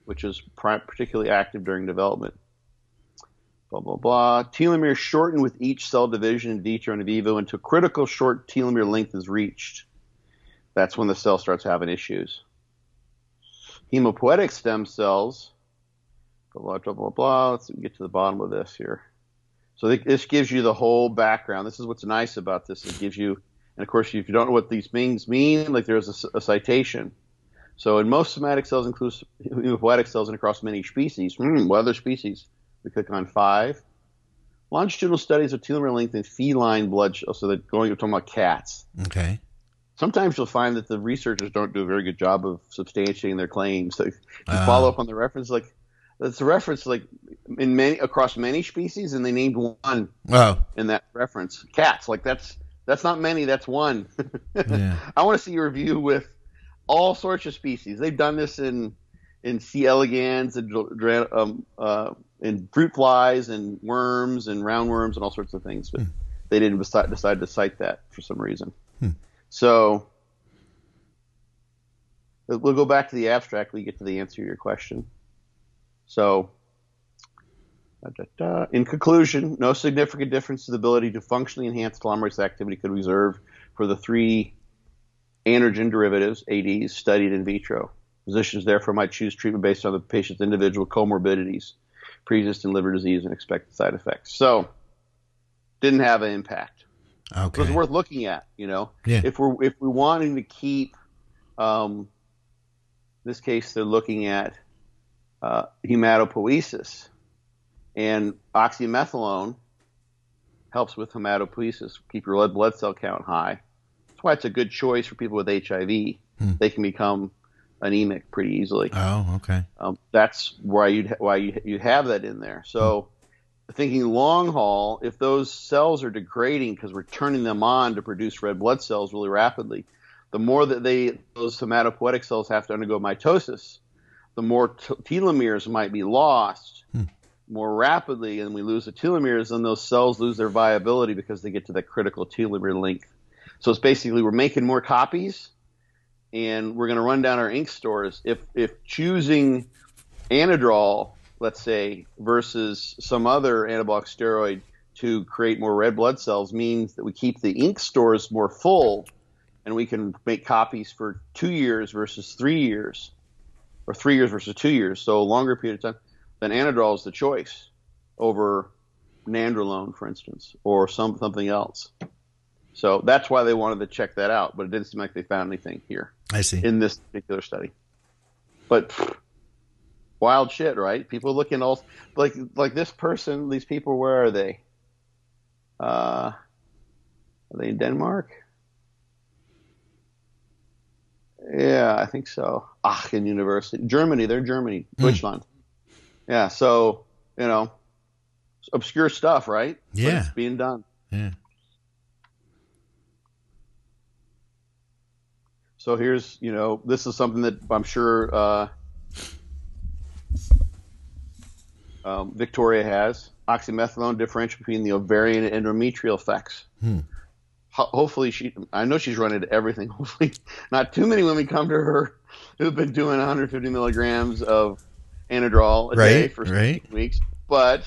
which is particularly active during development. Blah blah blah. Telomeres shorten with each cell division in vitro and in vivo until critical short telomere length is reached. That's when the cell starts having issues. Hemopoietic stem cells. Blah blah blah blah. Let's get to the bottom of this here. So this gives you the whole background. This is what's nice about this. It gives you, and of course, if you don't know what these things mean, like there's a citation. So in most somatic cells, include hematopoietic cells and across many species. Hmm, what other species? We click on five. Longitudinal studies of telomere length in feline blood. So they're going. We're talking about cats. Okay. Sometimes you'll find that the researchers don't do a very good job of substantiating their claims. So you Ah. follow up on the reference, like That's a reference like in many across many species, and they named one Oh, in that reference. Cats, like that's that's not many, that's one. Yeah. I want to see a review with all sorts of species. They've done this in in C. elegans and um, uh, in fruit flies and worms and roundworms and all sorts of things, but they didn't decide, decide to cite that for some reason. So we'll go back to the abstract. We get to the answer to your question. So. da, da, da. In conclusion, no significant difference in the ability to functionally enhance telomerase activity could be observed for the three androgen derivatives, ADs, studied in vitro. Physicians therefore might choose treatment based on the patient's individual comorbidities, pre-existing liver disease, and expected side effects. So, didn't have an impact. It was worth looking at, you know. Yeah. If we're if we're wanting to keep, um, this case, they're looking at uh, hematopoiesis, and oxymethylone helps with hematopoiesis, keep your red blood cell count high. That's why it's a good choice for people with HIV. They can become anemic pretty easily. Oh, okay. Um, that's why you why you you have that in there. So, thinking long haul, if those cells are degrading because we're turning them on to produce red blood cells really rapidly, the more that they those hematopoietic cells have to undergo mitosis, the more t- telomeres might be lost hmm. more rapidly, and we lose the telomeres, then those cells lose their viability because they get to that critical telomere length. So it's basically we're making more copies, and we're going to run down our ink stores. If if choosing Anadrol, let's say, versus some other anabolic steroid to create more red blood cells means that we keep the ink stores more full, and we can make copies for two years versus three years, or three years versus two years, so a longer period of time. Then Anadrol is the choice over Nandrolone, for instance, or some something else. So that's why they wanted to check that out, but it didn't seem like they found anything here I see. in this particular study. But pff, wild shit, right? People looking all like like this person. These people, where are they? Uh, are they in Denmark? Yeah, I think so. Aachen University, Germany. They're Germany, Deutschland. Yeah, so you know, obscure stuff, right? But Yeah. it's being done. Yeah. So here's, you know, this is something that I'm sure uh, um, Victoria has. Oxymethylone differential between the ovarian and endometrial effects. Hmm. Ho- hopefully, she. I know she's run into everything. Hopefully, not too many women come to her who've been doing 150 milligrams of Anadrol a day for right. weeks. But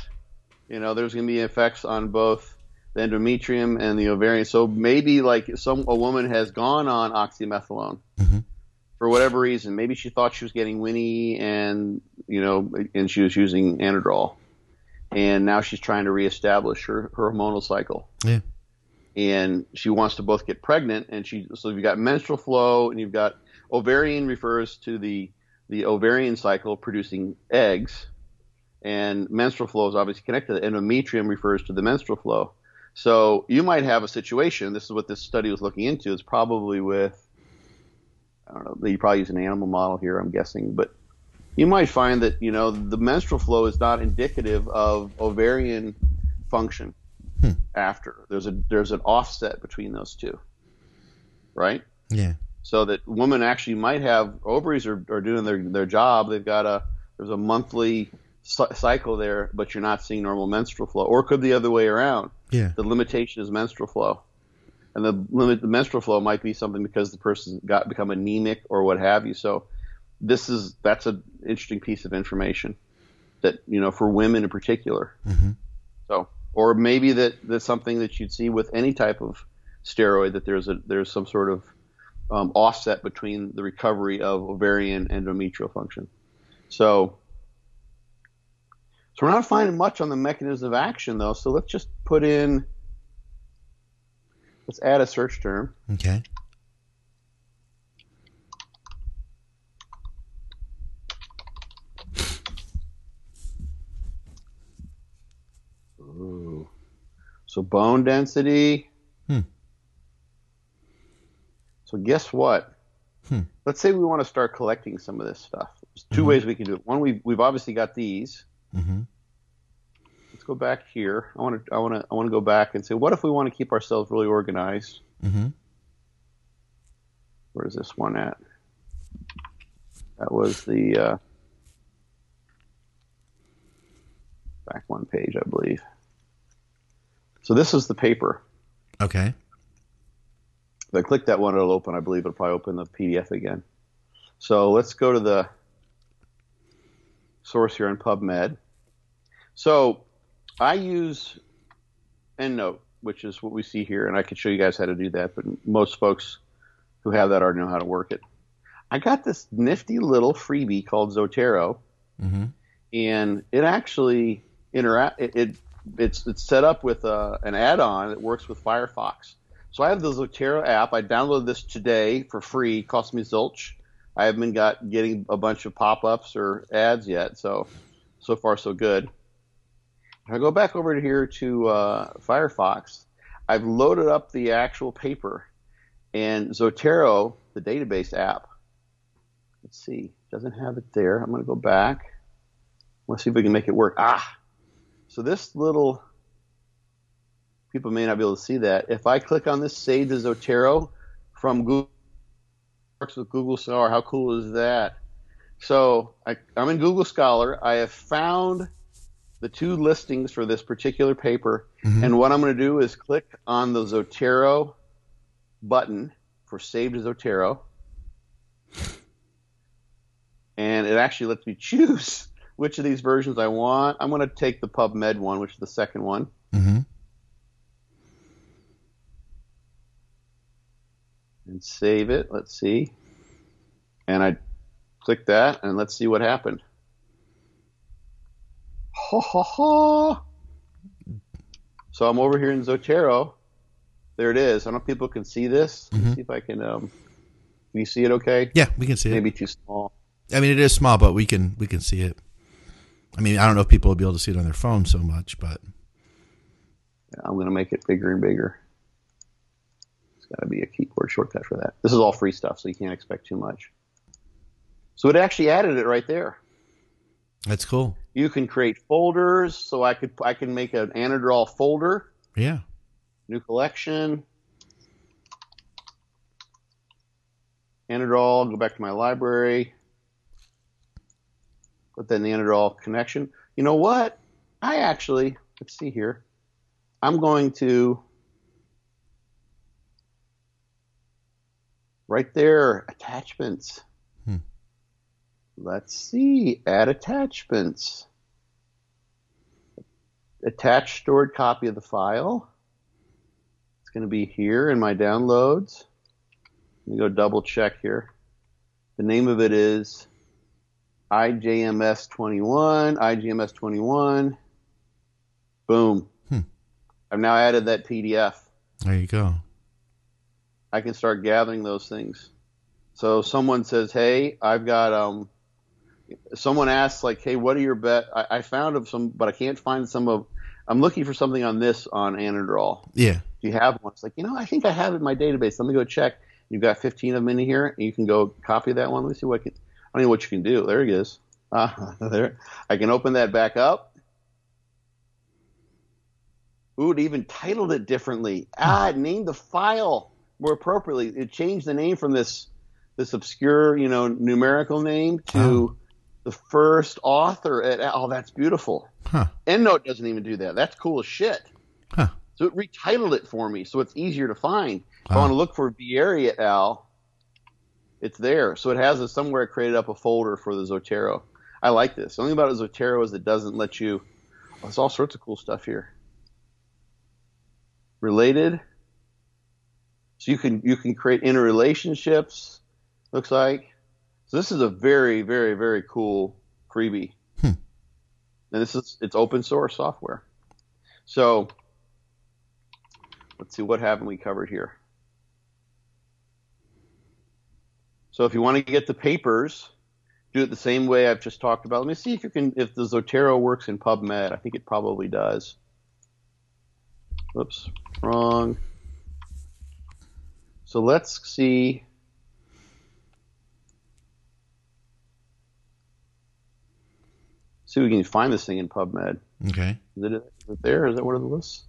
you know, there's going to be effects on both the endometrium and the ovarian. So maybe like some a woman has gone on oxymethylone Mhm. for whatever reason. Maybe she thought she was getting Winnie, and you know, and she was using Anadrol, and now she's trying to reestablish her, her hormonal cycle. Yeah. And she wants to both get pregnant, and she so you've got menstrual flow, and you've got ovarian refers to the the ovarian cycle producing eggs, and menstrual flow is obviously connected. Endometrium refers to the menstrual flow. So you might have a situation. This is what this study was looking into. It's probably with I don't know. They probably use an animal model here. I'm guessing, but you might find that you know the menstrual flow is not indicative of ovarian function. After there's a there's an offset between those two, right? Yeah. so that women actually might have ovaries are, are doing their, their job. They've got a there's a monthly cycle there, but you're not seeing normal menstrual flow, or could the other way around. Yeah. The limitation is menstrual flow, and the limit the menstrual flow might be something because the person got become anemic or what have you. So this is that's an interesting piece of information that you know for women in particular. Mhm. So or maybe that that's something that you'd see with any type of steroid that there's a there's some sort of um, offset between the recovery of ovarian endometrial function. So, so we're not finding much on the mechanism of action though. So let's just put in, let's add a search term. Okay. So bone density. Hmm. So guess what? Hmm. Let's say we want to start collecting some of this stuff. There's 2 Mhm. ways we can do it. One, we've we've obviously got these. hmm Let's go back here. I want to I want to I want to go back and say, what if we want to keep ourselves really organized? hmm Where's this one at? That was the uh, back one page, I believe. So this is the paper. Okay. If I click that one, it'll open. I believe it'll probably open the PDF again. So let's go to the source here on PubMed. So I use EndNote, which is what we see here, and I can show you guys how to do that. But most folks who have that already know how to work it. I got this nifty little freebie called Zotero, hmm and it actually interact. It, it it's it's set up with uh, an add-on that works with Firefox. So I have the Zotero app. I downloaded this today for free. It cost me zilch. I haven't got getting a bunch of pop-ups or ads yet. So so far so good. If I go back over to here to uh, Firefox, I've loaded up the actual paper and Zotero, the database app. Let's see, doesn't have it there. I'm going to go back. Let's see if we can make it work. Ah, so this little people may not be able to see that. If I click on this Save to Zotero from Google, works with Google Scholar. How cool is that? So I, I'm in Google Scholar. I have found the two listings for this particular paper, Mhm. and what I'm going to do is click on the Zotero button for Save to Zotero, and it actually lets me choose which of these versions I want. I'm going to take the PubMed one, which is the second one. hmm and save it. Let's see. And I click that, and let's see what happened. Ha ha ha! So I'm over here in Zotero. There it is. I don't know if people can see this. Mhm. see if I can. Um, can you see it? Okay. Yeah, we can see it. Maybe too small. I mean, it is small, but we can we can see it. I mean, I don't know if people will be able to see it on their phone so much, but I'm going to make it bigger and bigger. It's got to be a keyboard shortcut for that. This is all free stuff, so you can't expect too much. So it actually added it right there. that's cool. You can create folders, so I could I can make an Anadrol folder, Yeah. new collection. Anadrol, go back to my library. Put that in the Anadrol connection. You know what? I actually, let's see here. I'm going to, right there, attachments. Hmm. Let's see, add attachments. Attach stored copy of the file. It's going to be here in my downloads. Let me go double check here. The name of it is IJMS21, IGMS21. Boom. Hmm. I've now added that PDF. There you go. I can start gathering those things. So someone says, "Hey, I've got um." Someone asks, like, "Hey, what are your bet?" I, I found of some, but I can't find some of. I'm looking for something on this on Anadrol. Yeah. Do you have one? It's like, you know, I think I have it in my database. Let me go check. You've got 15 of them in here, and you can go copy that one. Let me see what I can. I don't know what you can do. There it is. Ah, there. I can open that back up. Ooh, it even titled it differently. Ah, it named the file more appropriately. It changed the name from this this obscure, you know, numerical name to Oh. the first author. At, oh, that's beautiful. Huh. EndNote doesn't even do that. That's cool as shit. Huh. So it retitled it for me, so it's easier to find. If I want to look for Vieri et al., it's there. So it has a somewhere created up a folder for the Zotero. I like this. The only about Zotero is it doesn't let you. Oh, there's all sorts of cool stuff here. Related. So you can you can create interrelationships. Looks like. So this is a very very very cool freebie. Hmm. And this is it's open source software. So let's see what haven't we covered here. So if you want to get the papers, do it the same way I've just talked about. Let me see if you can if the Zotero works in PubMed. I think it probably does. Oops, wrong. So let's see. See if we can find this thing in PubMed. Okay. Is it, is it there? Is that one of the lists?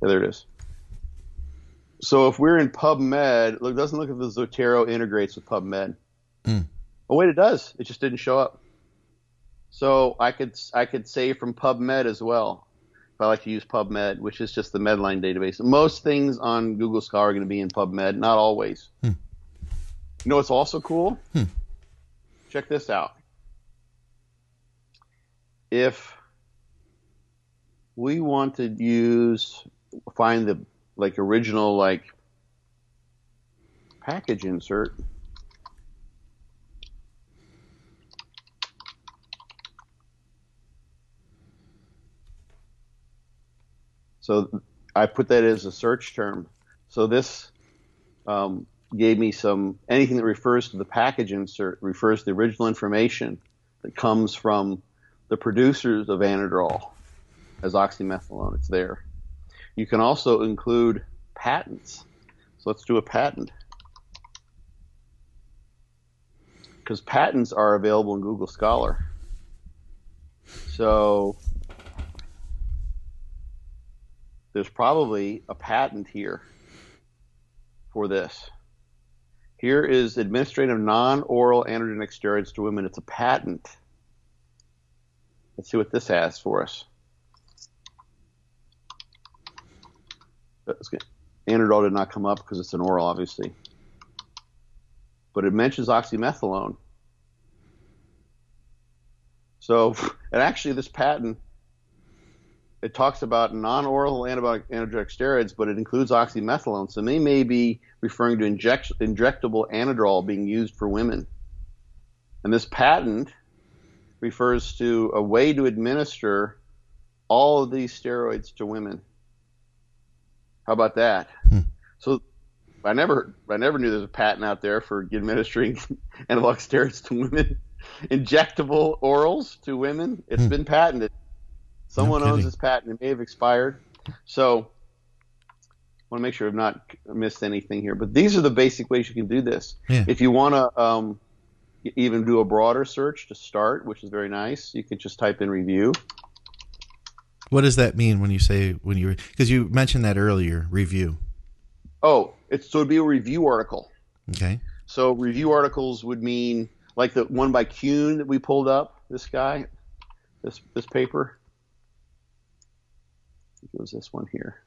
Yeah, there it is. So if we're in PubMed, look, it doesn't look if the Zotero integrates with PubMed. Mm. Oh wait, it does. It just didn't show up. So I could I could save from PubMed as well. If I like to use PubMed, which is just the Medline database. Most things on Google Scholar are going to be in PubMed, not always. Hmm. You know what's also cool? Hmm. Check this out. If we want to use find the like original like package insert So I put that as a search term. So this um, gave me some anything that refers to the package insert refers to the original information that comes from the producers of Anadrol as oxymethylone. It's there. You can also include patents. So let's do a patent. Because patents are available in Google Scholar. So there's probably a patent here for this. Here is administrative non-oral androgenic steroids to women. It's a patent. Let's see what this has for us. Anadrol did not come up because it's an oral, obviously. But it mentions oxymethylone. So, and actually, this patent it talks about non-oral antibiotic androgenic steroids, but it includes oxymethylone. So they may be referring to inject, injectable anadrol being used for women. And this patent refers to a way to administer all of these steroids to women. How about that? Hmm. So I never, I never knew there was a patent out there for administering anabolic steroids to women, injectable orals to women. It's hmm. been patented. Someone no owns this patent. It may have expired. So I want to make sure I've not missed anything here. But these are the basic ways you can do this. Yeah. If you want to um, even do a broader search to start, which is very nice, you can just type in review. What does that mean when you say when you because you mentioned that earlier review? Oh, it's so it'd be a review article. Okay. So review articles would mean like the one by Kuhn that we pulled up. This guy, this this paper it was this one here.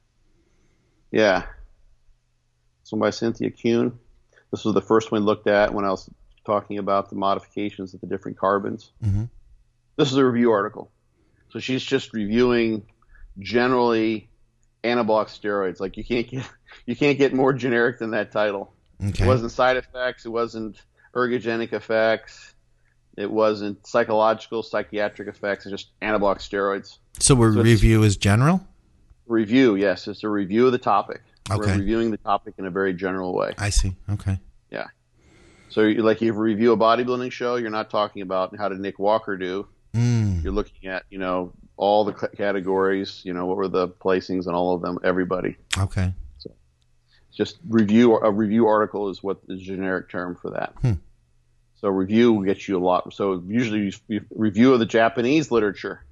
Yeah. This one by Cynthia Kuhn. This was the first one we looked at when I was talking about the modifications of the different carbons. Mm-hmm. This is a review article. So she's just reviewing generally anabolic steroids. Like you can't get you can't get more generic than that title. Okay. It wasn't side effects. It wasn't ergogenic effects. It wasn't psychological, psychiatric effects. It's just anabolic steroids. So, a so review is general. Review, yes, it's a review of the topic. Okay. We're reviewing the topic in a very general way. I see. Okay. Yeah. So, like, you review a bodybuilding show, you're not talking about how did Nick Walker do. Mm. You're looking at, you know, all the categories. You know, what were the placings and all of them. Everybody. Okay. So, just review a review article is what the generic term for that. Hmm. So, review will get you a lot. So, usually, you review of the Japanese literature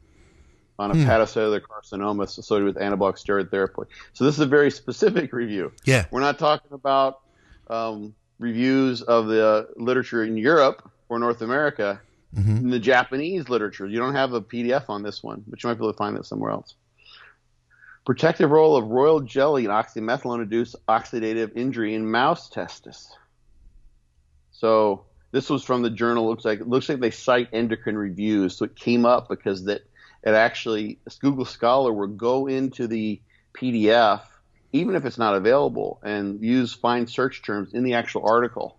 on a hmm. hepatocellular carcinoma associated with anabolic steroid therapy. So this is a very specific review. Yeah. We're not talking about um, reviews of the literature in Europe or North America. Mm-hmm. In the Japanese literature, you don't have a PDF on this one, but you might be able to find it somewhere else. Protective role of royal jelly in oxymethylone-induced oxidative injury in mouse testis. So this was from the journal. Looks like it looks like they cite endocrine reviews, so it came up because that it actually Google Scholar will go into the PDF, even if it's not available, and use find search terms in the actual article.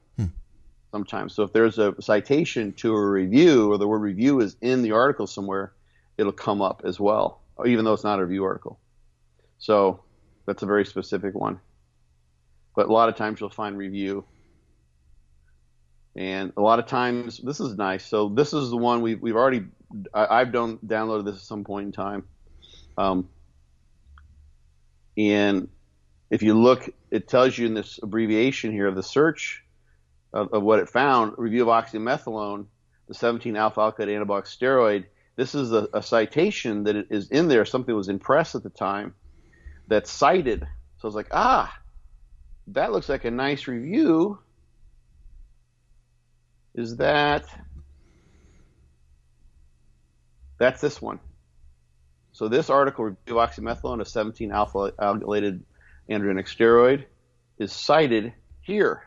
Sometimes, so if there's a citation to a review or the word review is in the article somewhere, it'll come up as well, even though it's not a review article. So that's a very specific one. But a lot of times you'll find review and a lot of times this is nice. So this is the one we've we've already I, have done downloaded this at some point in time. Um, and if you look, it tells you in this abbreviation here of the search of, of what it found: review of oxymethylone, the 17 alpha alkylated anabolic steroid. this is a, a citation that is in there. Something was in press at the time that's cited. So I was like, ah, that looks like a nice review. Is that that's this one. So this article, review of oxymethylone, a 17 alpha alkylated androgenic steroid, is cited here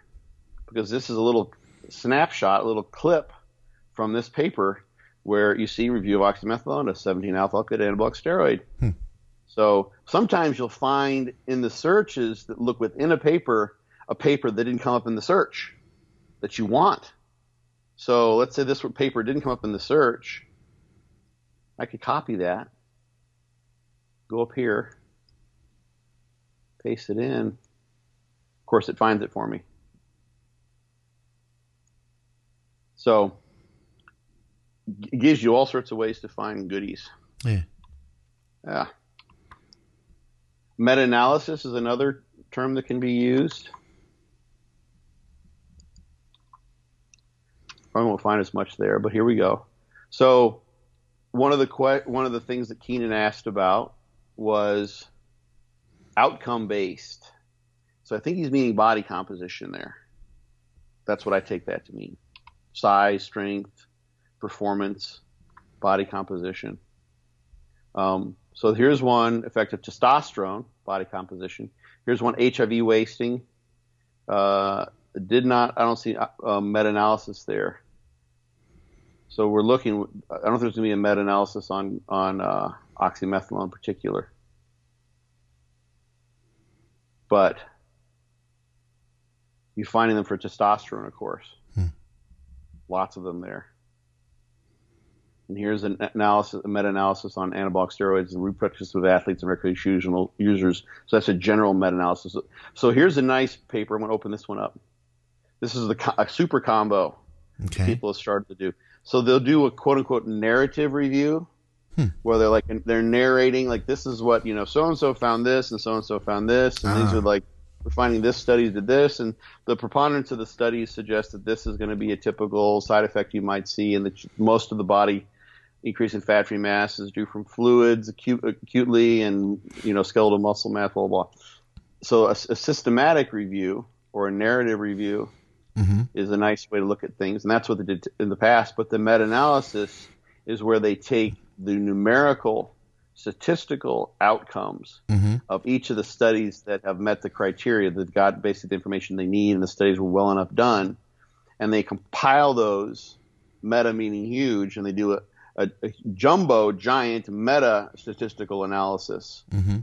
because this is a little snapshot, a little clip from this paper where you see review of oxymethylone, a 17 alpha anabolic steroid. Hmm. So sometimes you'll find in the searches that look within a paper a paper that didn't come up in the search that you want. So let's say this paper didn't come up in the search. I could copy that, go up here, paste it in. Of course, it finds it for me. So it gives you all sorts of ways to find goodies. Yeah. Yeah. Meta analysis is another term that can be used. Probably won't find as much there, but here we go. So one of the que- one of the things that Keenan asked about was outcome based. So I think he's meaning body composition there. That's what I take that to mean. Size, strength, performance, body composition. Um, so here's one effective testosterone body composition. Here's one HIV wasting. Uh, did not. I don't see uh, um, meta-analysis there. So we're looking. I don't think there's going to be a meta-analysis on on uh, in particular, but you're finding them for testosterone, of course. Lots of them there. And here's an analysis, a meta-analysis on anabolic steroids and reproductive of athletes and recreational users. So that's a general meta-analysis. So here's a nice paper. I'm going to open this one up. This is the a super combo okay. people have started to do. So they'll do a quote unquote narrative review hmm. where they're like they're narrating like this is what you know so and so found this and so and so found this and ah. these are like we're finding this study did this and the preponderance of the studies suggest that this is going to be a typical side effect you might see in that most of the body increase in fat free mass is due from fluids acute, acutely and you know skeletal muscle mass blah blah. blah. So a, a systematic review or a narrative review mm-hmm. is a nice way to look at things, and that's what they did in the past. But the meta-analysis is where they take the numerical statistical outcomes mm-hmm. of each of the studies that have met the criteria that got basically the information they need and the studies were well enough done and they compile those meta meaning huge and they do a, a, a jumbo giant meta statistical analysis mm-hmm.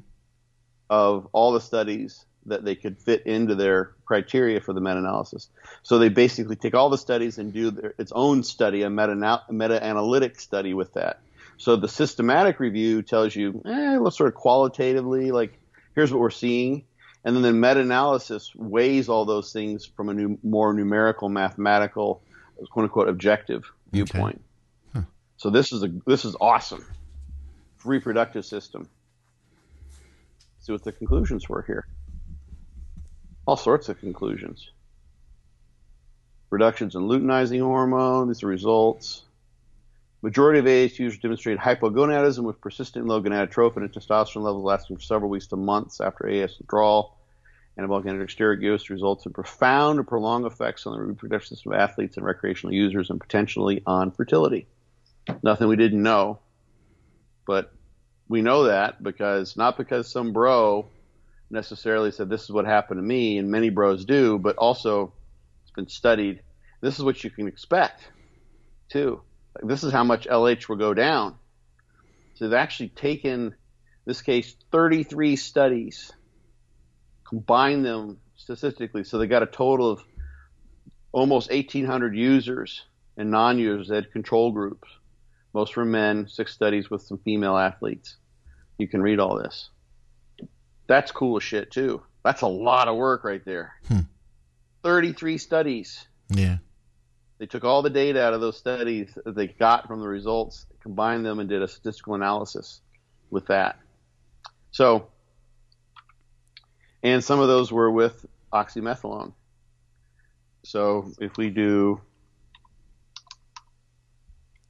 of all the studies that they could fit into their criteria for the meta-analysis. So they basically take all the studies and do their, its own study, a meta meta-analytic study with that. So the systematic review tells you, eh, let's sort of qualitatively, like, here's what we're seeing. And then the meta-analysis weighs all those things from a new, more numerical, mathematical, quote unquote, objective viewpoint. Okay. So this is a this is awesome. Reproductive system. See what the conclusions were here. All sorts of conclusions. Reductions in luteinizing hormone. These are results. Majority of AH users demonstrate hypogonadism with persistent low gonadotropin and testosterone levels lasting for several weeks to months after AS withdrawal. Anabolic androgen use results in profound and prolonged effects on the reproductive system of athletes and recreational users and potentially on fertility nothing we didn't know. But we know that because not because some bro necessarily said this is what happened to me, and many bros do, but also it's been studied. This is what you can expect too. Like, this is how much LH will go down. So they've actually taken this case 33 studies, combined them statistically, so they got a total of almost 1,800 users and non-users. They had control groups most were men, six studies with some female athletes. You can read all this. That's cool as shit too. That's a lot of work right there. Hmm. 33 studies. Yeah. They took all the data out of those studies that they got from the results, combined them, and did a statistical analysis with that. So, and some of those were with oxymetholone. So if we do,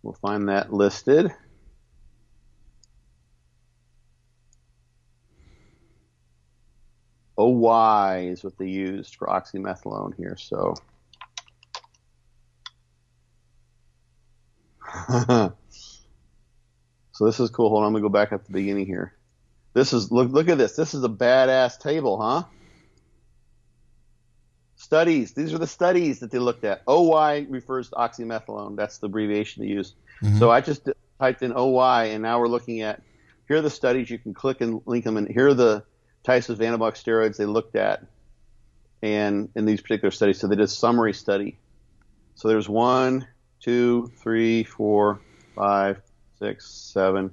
we'll find that listed. OY is what they used for oxymetholone here. So so this is cool. Hold on, I'm gonna go back at the beginning here. This is look look at this. This is a badass table, huh? Studies. These are the studies that they looked at. OY refers to oxymethylone. That's the abbreviation they use. Mm-hmm. So I just typed in OY, and now we're looking at here are the studies. You can click and link them, and here are the types of anabolic steroids they looked at, and in these particular studies. So they did a summary study. So there's one, two, three, four, five, six, seven.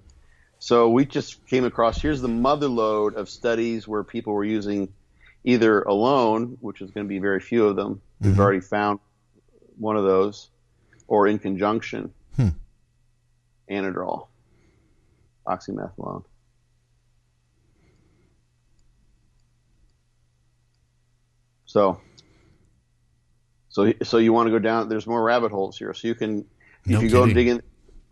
So we just came across here's the mother load of studies where people were using either alone, which is going to be very few of them. Mm-hmm. We've already found one of those, or in conjunction, hmm. Anadrol, oxymetholone. So, so, so you want to go down? There's more rabbit holes here, so you can, no if you kidding. go and dig in,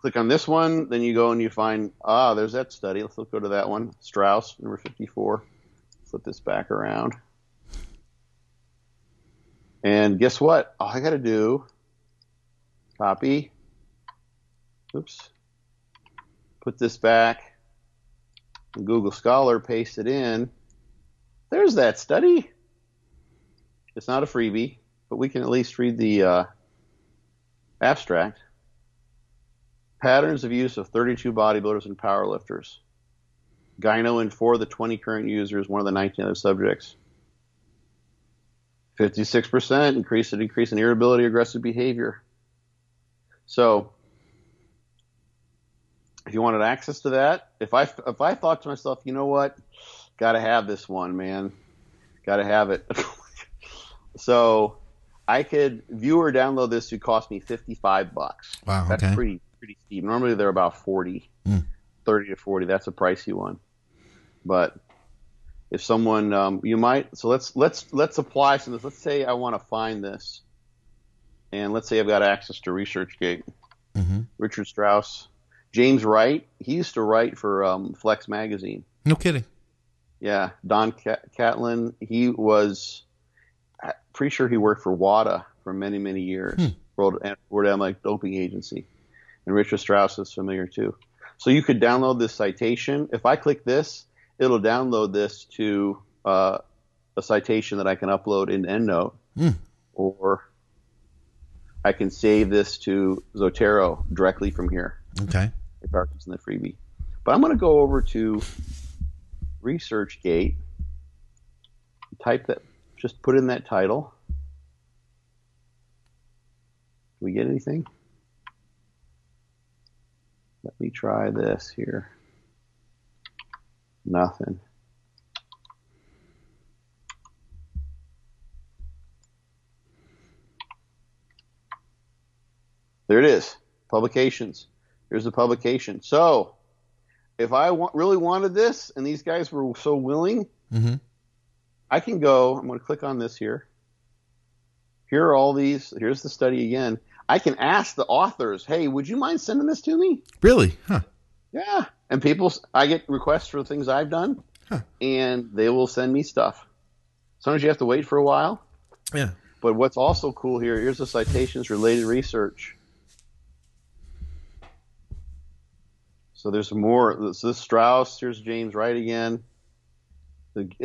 click on this one, then you go and you find ah, there's that study. Let's go to that one, Strauss, number 54 flip this back around. And guess what? All I got to do, copy, oops, put this back, Google Scholar, paste it in. There's that study. It's not a freebie, but we can at least read the uh, abstract. Patterns of use of 32 bodybuilders and powerlifters. Gyno and four of the 20 current users, one of the 19 other subjects. 56% increase in increase in irritability, aggressive behavior. So, if you wanted access to that, if I if I thought to myself, you know what, got to have this one, man, got to have it. so, I could view or download this. It cost me 55 bucks. Wow, that's okay. pretty pretty steep. Normally they're about 40, mm. 30 to 40. That's a pricey one. But if someone um, you might so let's let's let's apply some this. Let's say I want to find this, and let's say I've got access to ResearchGate. Mm-hmm. Richard Strauss, James Wright. He used to write for um, Flex magazine. No kidding. Yeah, Don Catlin. He was pretty sure he worked for WADA for many many years. Hmm. World World Anabolic Doping Agency, and Richard Strauss is familiar too. So you could download this citation. If I click this, it'll download this to uh, a citation that I can upload in EndNote, mm. or I can save this to Zotero directly from here. Okay. If I in the freebie, but I'm going to go over to ResearchGate, type that, just put in that title. Do we get anything? Let me try this here. Nothing. There it is. Publications. Here's the publication. So, if I want, really wanted this and these guys were so willing, mm-hmm. I can go. I'm going to click on this here. Here are all these. Here's the study again. I can ask the authors, hey, would you mind sending this to me? Really? Huh. Yeah and people, I get requests for things I've done, huh. and they will send me stuff. Sometimes you have to wait for a while. Yeah. But what's also cool here, here's the citations related research. So there's more. So this Strauss, here's James Wright again.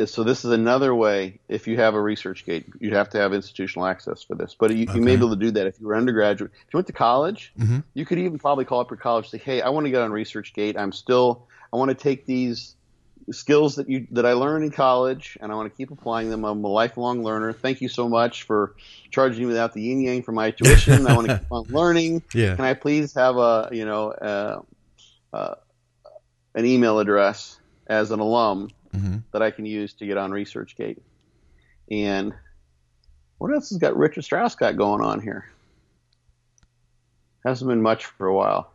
So this is another way. If you have a ResearchGate, you'd have to have institutional access for this. But you, okay. you may be able to do that if you were undergraduate. If you went to college, mm-hmm. you could even probably call up your college and say, "Hey, I want to get on ResearchGate. I'm still. I want to take these skills that you that I learned in college, and I want to keep applying them. I'm a lifelong learner. Thank you so much for charging me without the yin yang for my tuition. I want to keep on learning. Yeah. Can I please have a you know uh, uh, an email address as an alum?" Mm-hmm. that I can use to get on ResearchGate. And what else has got Richard Strauss got going on here? Hasn't been much for a while.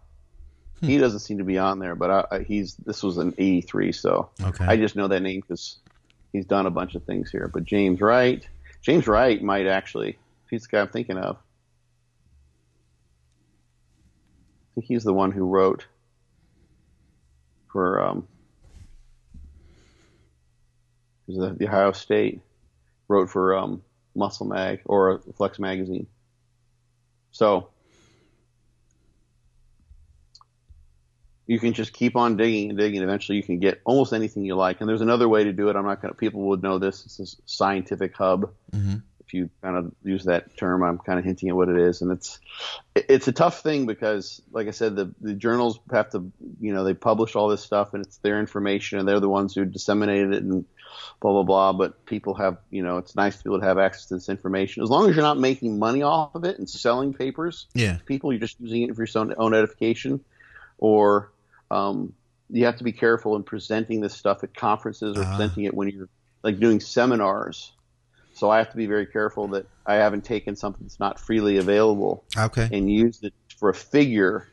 Hmm. He doesn't seem to be on there, but I, I, he's this was an '83, so okay. I just know that name because he's done a bunch of things here. But James Wright, James Wright might actually, he's the guy I'm thinking of. I think he's the one who wrote for um, the, the Ohio State, wrote for um, Muscle Mag or Flex Magazine. So you can just keep on digging and digging. Eventually, you can get almost anything you like. And there's another way to do it. I'm not going to. People would know this. It's a scientific hub. Mm-hmm. If you kind of use that term, I'm kind of hinting at what it is. And it's it's a tough thing because, like I said, the the journals have to, you know, they publish all this stuff and it's their information and they're the ones who disseminated it and blah blah blah. But people have, you know, it's nice to be able to have access to this information as long as you're not making money off of it and selling papers. Yeah. to people, you're just using it for your own, own edification, or um, you have to be careful in presenting this stuff at conferences or Uh-huh. presenting it when you're like doing seminars. So I have to be very careful that I haven't taken something that's not freely available Okay. and used it for a figure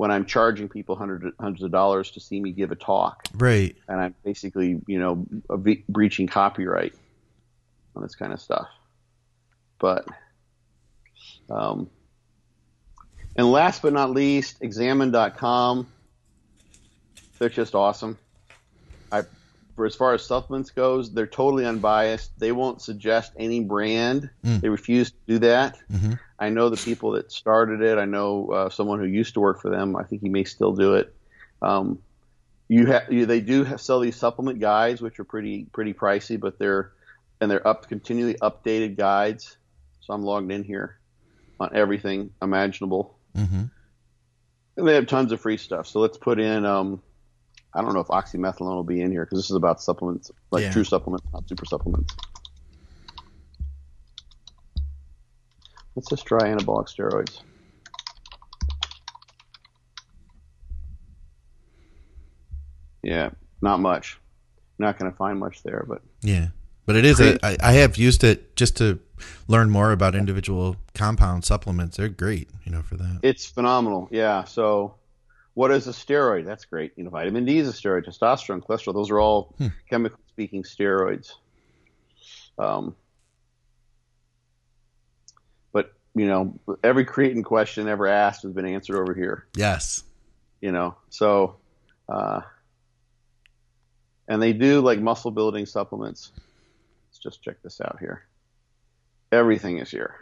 when I'm charging people hundreds hundreds of dollars to see me give a talk, Right. and I'm basically you know breaching copyright on this kind of stuff. But um, and last but not least, examine.com. They're just awesome. For as far as supplements goes, they're totally unbiased. They won't suggest any brand. Mm. They refuse to do that. hmm I know the people that started it. I know uh, someone who used to work for them. I think he may still do it. Um, you have you, they do have, sell these supplement guides, which are pretty pretty pricey, but they're and they're up continually updated guides. So I'm logged in here on everything imaginable. hmm And they have tons of free stuff. So let's put in. Um, I don't know if oxymetholone will be in here because this is about supplements, like Yeah. true supplements, not super supplements. Let's just try anabolic steroids. Yeah, not much. Not going to find much there, but Yeah. But it is a, I, I have used it just to learn more about individual compound supplements. They're great, you know, for that. it's phenomenal. Yeah. So, what is a steroid? That's great. You know, vitamin D is a steroid. Testosterone, cholesterol, those are all Hmm. chemically speaking steroids. Um, but you know, every creatine question ever asked has been answered over here. Yes. You know, so, uh, and they do like muscle building supplements. Let's just check this out here. Everything is here,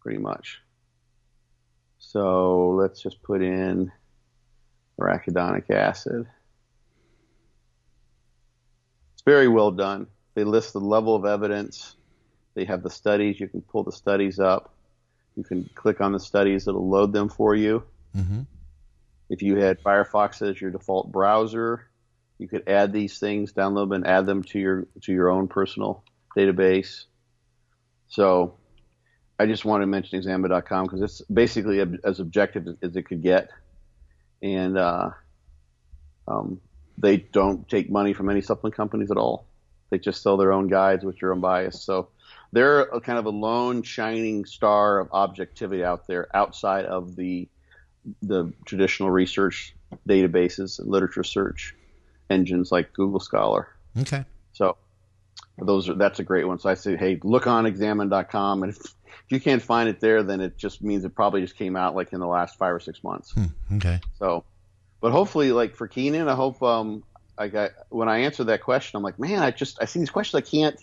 pretty much. So let's just put in arachidonic acid. It's very well done. They list the level of evidence. They have the studies. You can pull the studies up. You can click on the studies. It'll load them for you. hmm If you had Firefox as your default browser, you could add these things, download them, and add them to your to your own personal database. So, I just want to mention Examine.com because it's basically ob- as objective as- as it could get, and uh, um, they don't take money from any supplement companies at all. They just sell their own guides, which are unbiased. So they're a kind of a lone shining star of objectivity out there, outside of the the traditional research databases and literature search engines like Google Scholar. Okay. So those are that's a great one. So I say, hey, look on examine.com, and if, if you can't find it there, then it just means it probably just came out like in the last five or six months. Hmm. Okay. So, but hopefully, like for Keenan, I hope um, I got when I answer that question, I'm like, man, I just I see these questions, I can't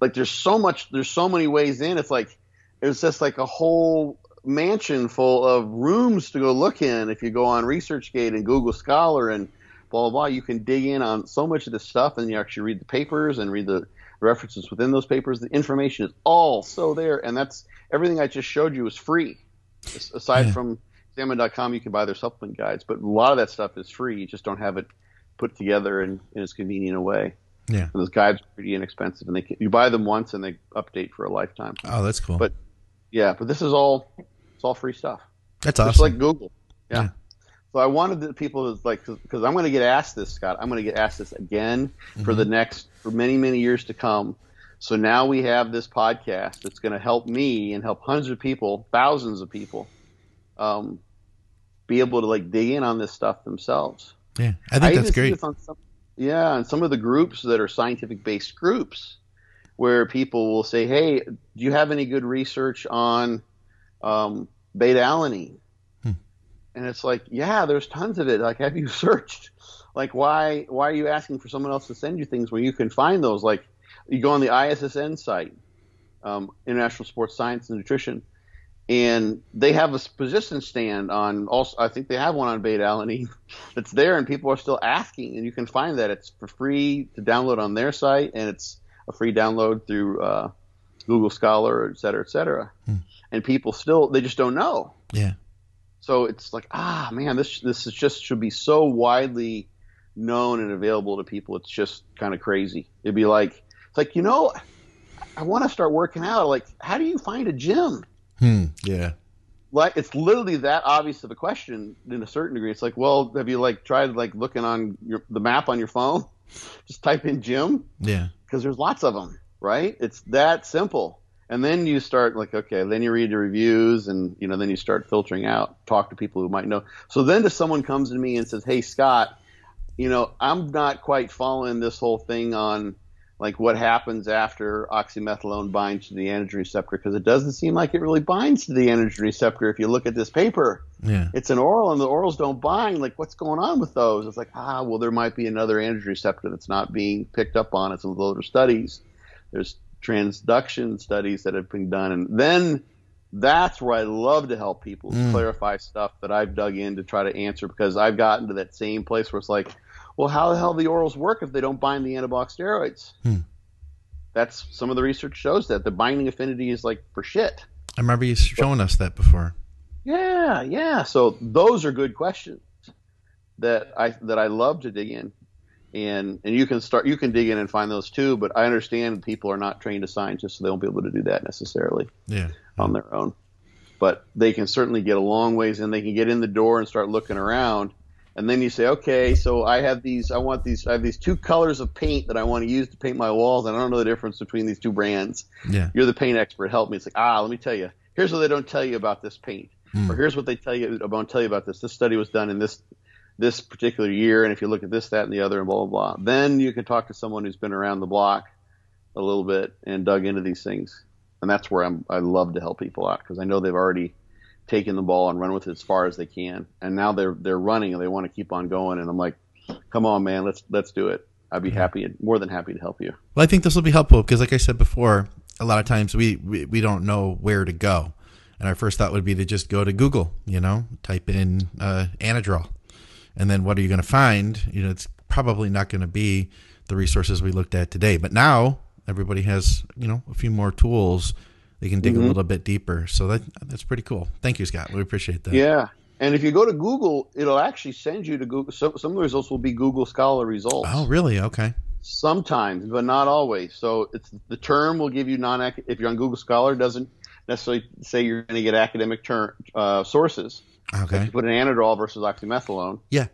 like. There's so much, there's so many ways in. It's like it's just like a whole mansion full of rooms to go look in. If you go on ResearchGate and Google Scholar and blah blah blah, you can dig in on so much of this stuff, and you actually read the papers and read the references within those papers. The information is all so there, and that's everything I just showed you is free. As- Aside Yeah. from Examine.com, you can buy their supplement guides, but a lot of that stuff is free. You just don't have it put together in, in as convenient a way. Yeah. And those guides are pretty inexpensive, and they can, you buy them once and they update for a lifetime. Oh, that's cool. But yeah, but this is all it's all free stuff, that's just awesome. like Google. Yeah. Yeah. So I wanted the people to like because I'm going to get asked this, Scott. I'm going to get asked this again for the mm-hmm. next for many many years to come. So now we have this podcast that's going to help me and help hundreds of people, thousands of people, um, be able to like dig in on this stuff themselves. yeah. I think even that's great. some, yeah, and some of the groups that are scientific based groups where people will say, "Hey, do you have any good research on um, beta alanine?" Hmm. And it's like, yeah, there's tons of it. Like, have you searched? Like, why why are you asking for someone else to send you things when you can find those? Like, you go on the ISSN site, um, International Sports Science and Nutrition, and they have a position stand on. Also, I think they have one on beta alanine that's there, and people are still asking, and you can find that it's for free to download on their site, and it's a free download through uh, Google Scholar, et cetera, et cetera. Hmm. And people still they just don't know. Yeah. So it's like, ah, man, this this is just should be so widely known and available to people. It's just kind of crazy. It'd be like, it's like, you know, I want to start working out. Like, how do you find a gym? Hmm. Yeah. Like, it's literally that obvious of a question in a certain degree. It's like, well, have you like tried like looking on your the map on your phone? Just type in gym. Yeah. Because there's lots of them, right? It's that simple. And then you start like, okay, then you read the reviews and, you know, then you start filtering out, talk to people who might know. So then if someone comes to me and says, Hey, Scott, you know, I'm not quite following this whole thing on like what happens after oxymetholone binds to the androgen receptor because it doesn't seem like it really binds to the androgen receptor if you look at this paper. Yeah. It's an oral and the orals don't bind. Like what's going on with those? It's like, ah, well there might be another androgen receptor that's not being picked up on. It's with older studies. There's transduction studies that have been done and then that's where I love to help people mm. clarify stuff that I've dug in to try to answer because I've gotten to that same place where it's like, well, how the hell do the orals work if they don't bind the anabolic steroids? Hmm. That's some of the research shows that the binding affinity is like for shit. I remember you showing us that before. Yeah, yeah. So those are good questions that I that I love to dig in, and and you can start you can dig in and find those too. But I understand people are not trained as scientists, so they won't be able to do that necessarily. Yeah. On their own. But they can certainly get a long ways and They can get in the door and start looking around and then you say, okay, so I have these, I want these, I have these two colors of paint that I want to use to paint my walls, and I don't know the difference between these two brands. Yeah. You're the paint expert. Help me. It's like, ah, let me tell you. Here's what they don't tell you about this paint, mm. or here's what they tell you about tell you about this. This study was done in this this particular year, and if you look at this, that, and the other, and blah blah blah, then you can talk to someone who's been around the block a little bit and dug into these things, and that's where I'm. I love to help people out because I know they've already taken the ball and run with it as far as they can. And now they're they're running and they want to keep on going. And I'm like, come on, man, let's let's do it. I'd be happy, more than happy to help you. Well, I think this will be helpful because, like I said before, a lot of times we, we we don't know where to go, and our first thought would be to just go to Google. You know, type in uh, Anadrol, and then what are you going to find? You know, it's probably not going to be the resources we looked at today. But now everybody has you know a few more tools they can dig mm-hmm. a little bit deeper. So that that's pretty cool. Thank you, Scott. We appreciate that. Yeah. And if you go to Google, it'll actually send you to Google. Some, some of the results will be Google Scholar results. Oh, really? Okay. Sometimes, but not always. So it's the term will give you non. If you're on Google Scholar, doesn't necessarily say you're going to get academic term uh, sources. Okay. If you put an anadrol versus oxymetholone. Yeah.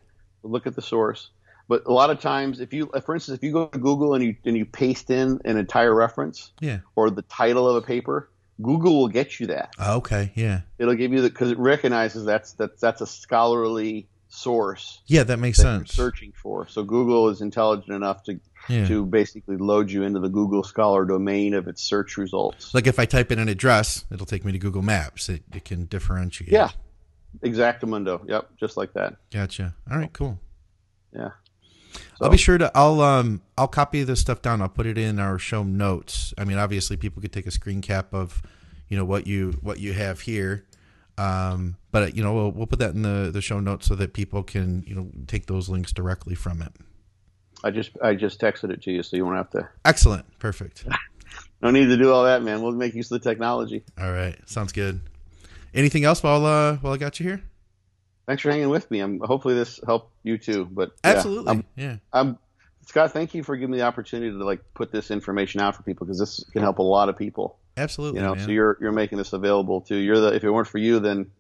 Look at the source. But a lot of times, if you, for instance, if you go to Google and you and you paste in an entire reference, yeah, or the title of a paper, Google will get you that. Ah, okay, yeah. It'll give you the because it recognizes that's that's that's a scholarly source. Yeah, that makes that sense. searching for so Google is intelligent enough to yeah. to basically load you into the Google Scholar domain of its search results. Like if I type in an address, it'll take me to Google Maps. It, it can differentiate. Yeah, exactamundo. Yep, just like that. Gotcha. All right, cool. Yeah. So. I'll be sure to I'll um I'll copy this stuff down. I'll put it in our show notes. I mean, obviously, people could take a screen cap of, you know, what you what you have here. Um, but you know, we'll we'll put that in the the show notes so that people can you know take those links directly from it. I just I just texted it to you, so you won't have to. Excellent, perfect. no need to do all that, man. We'll make use of the technology. All right, sounds good. Anything else while uh while I got you here? Thanks for hanging with me. I'm hopefully this helped you too. But yeah, absolutely, I'm, yeah. I'm Scott. Thank you for giving me the opportunity to like put this information out for people because this can help a lot of people. Absolutely, you know. Man. So you're you're making this available to you're the if it weren't for you then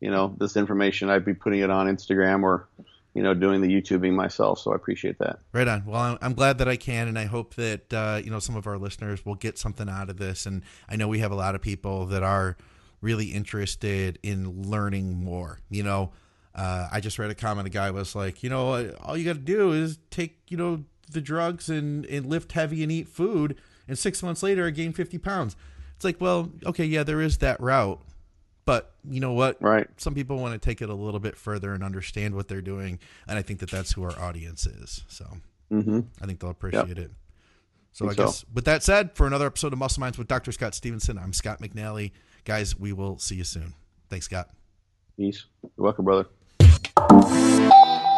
you know this information I'd be putting it on Instagram or you know doing the YouTubing myself. So I appreciate that. Right on. Well, I'm glad that I can, and I hope that uh, you know some of our listeners will get something out of this. And I know we have a lot of people that are really interested in learning more. You know, uh, I just read a comment. A guy was like, you know, all you got to do is take, you know, the drugs and, and lift heavy and eat food. And six months later, I gained 50 pounds. It's like, well, okay, yeah, there is that route. But you know what? Right. Some people want to take it a little bit further and understand what they're doing, and I think that that's who our audience is. So Mm-hmm. I think they'll appreciate it. So I so. guess with that said, for another episode of Muscle Minds with Dr. Scott Stevenson, I'm Scott McNally. Guys, we will see you soon. Thanks, Scott. Peace. You're welcome, brother. Música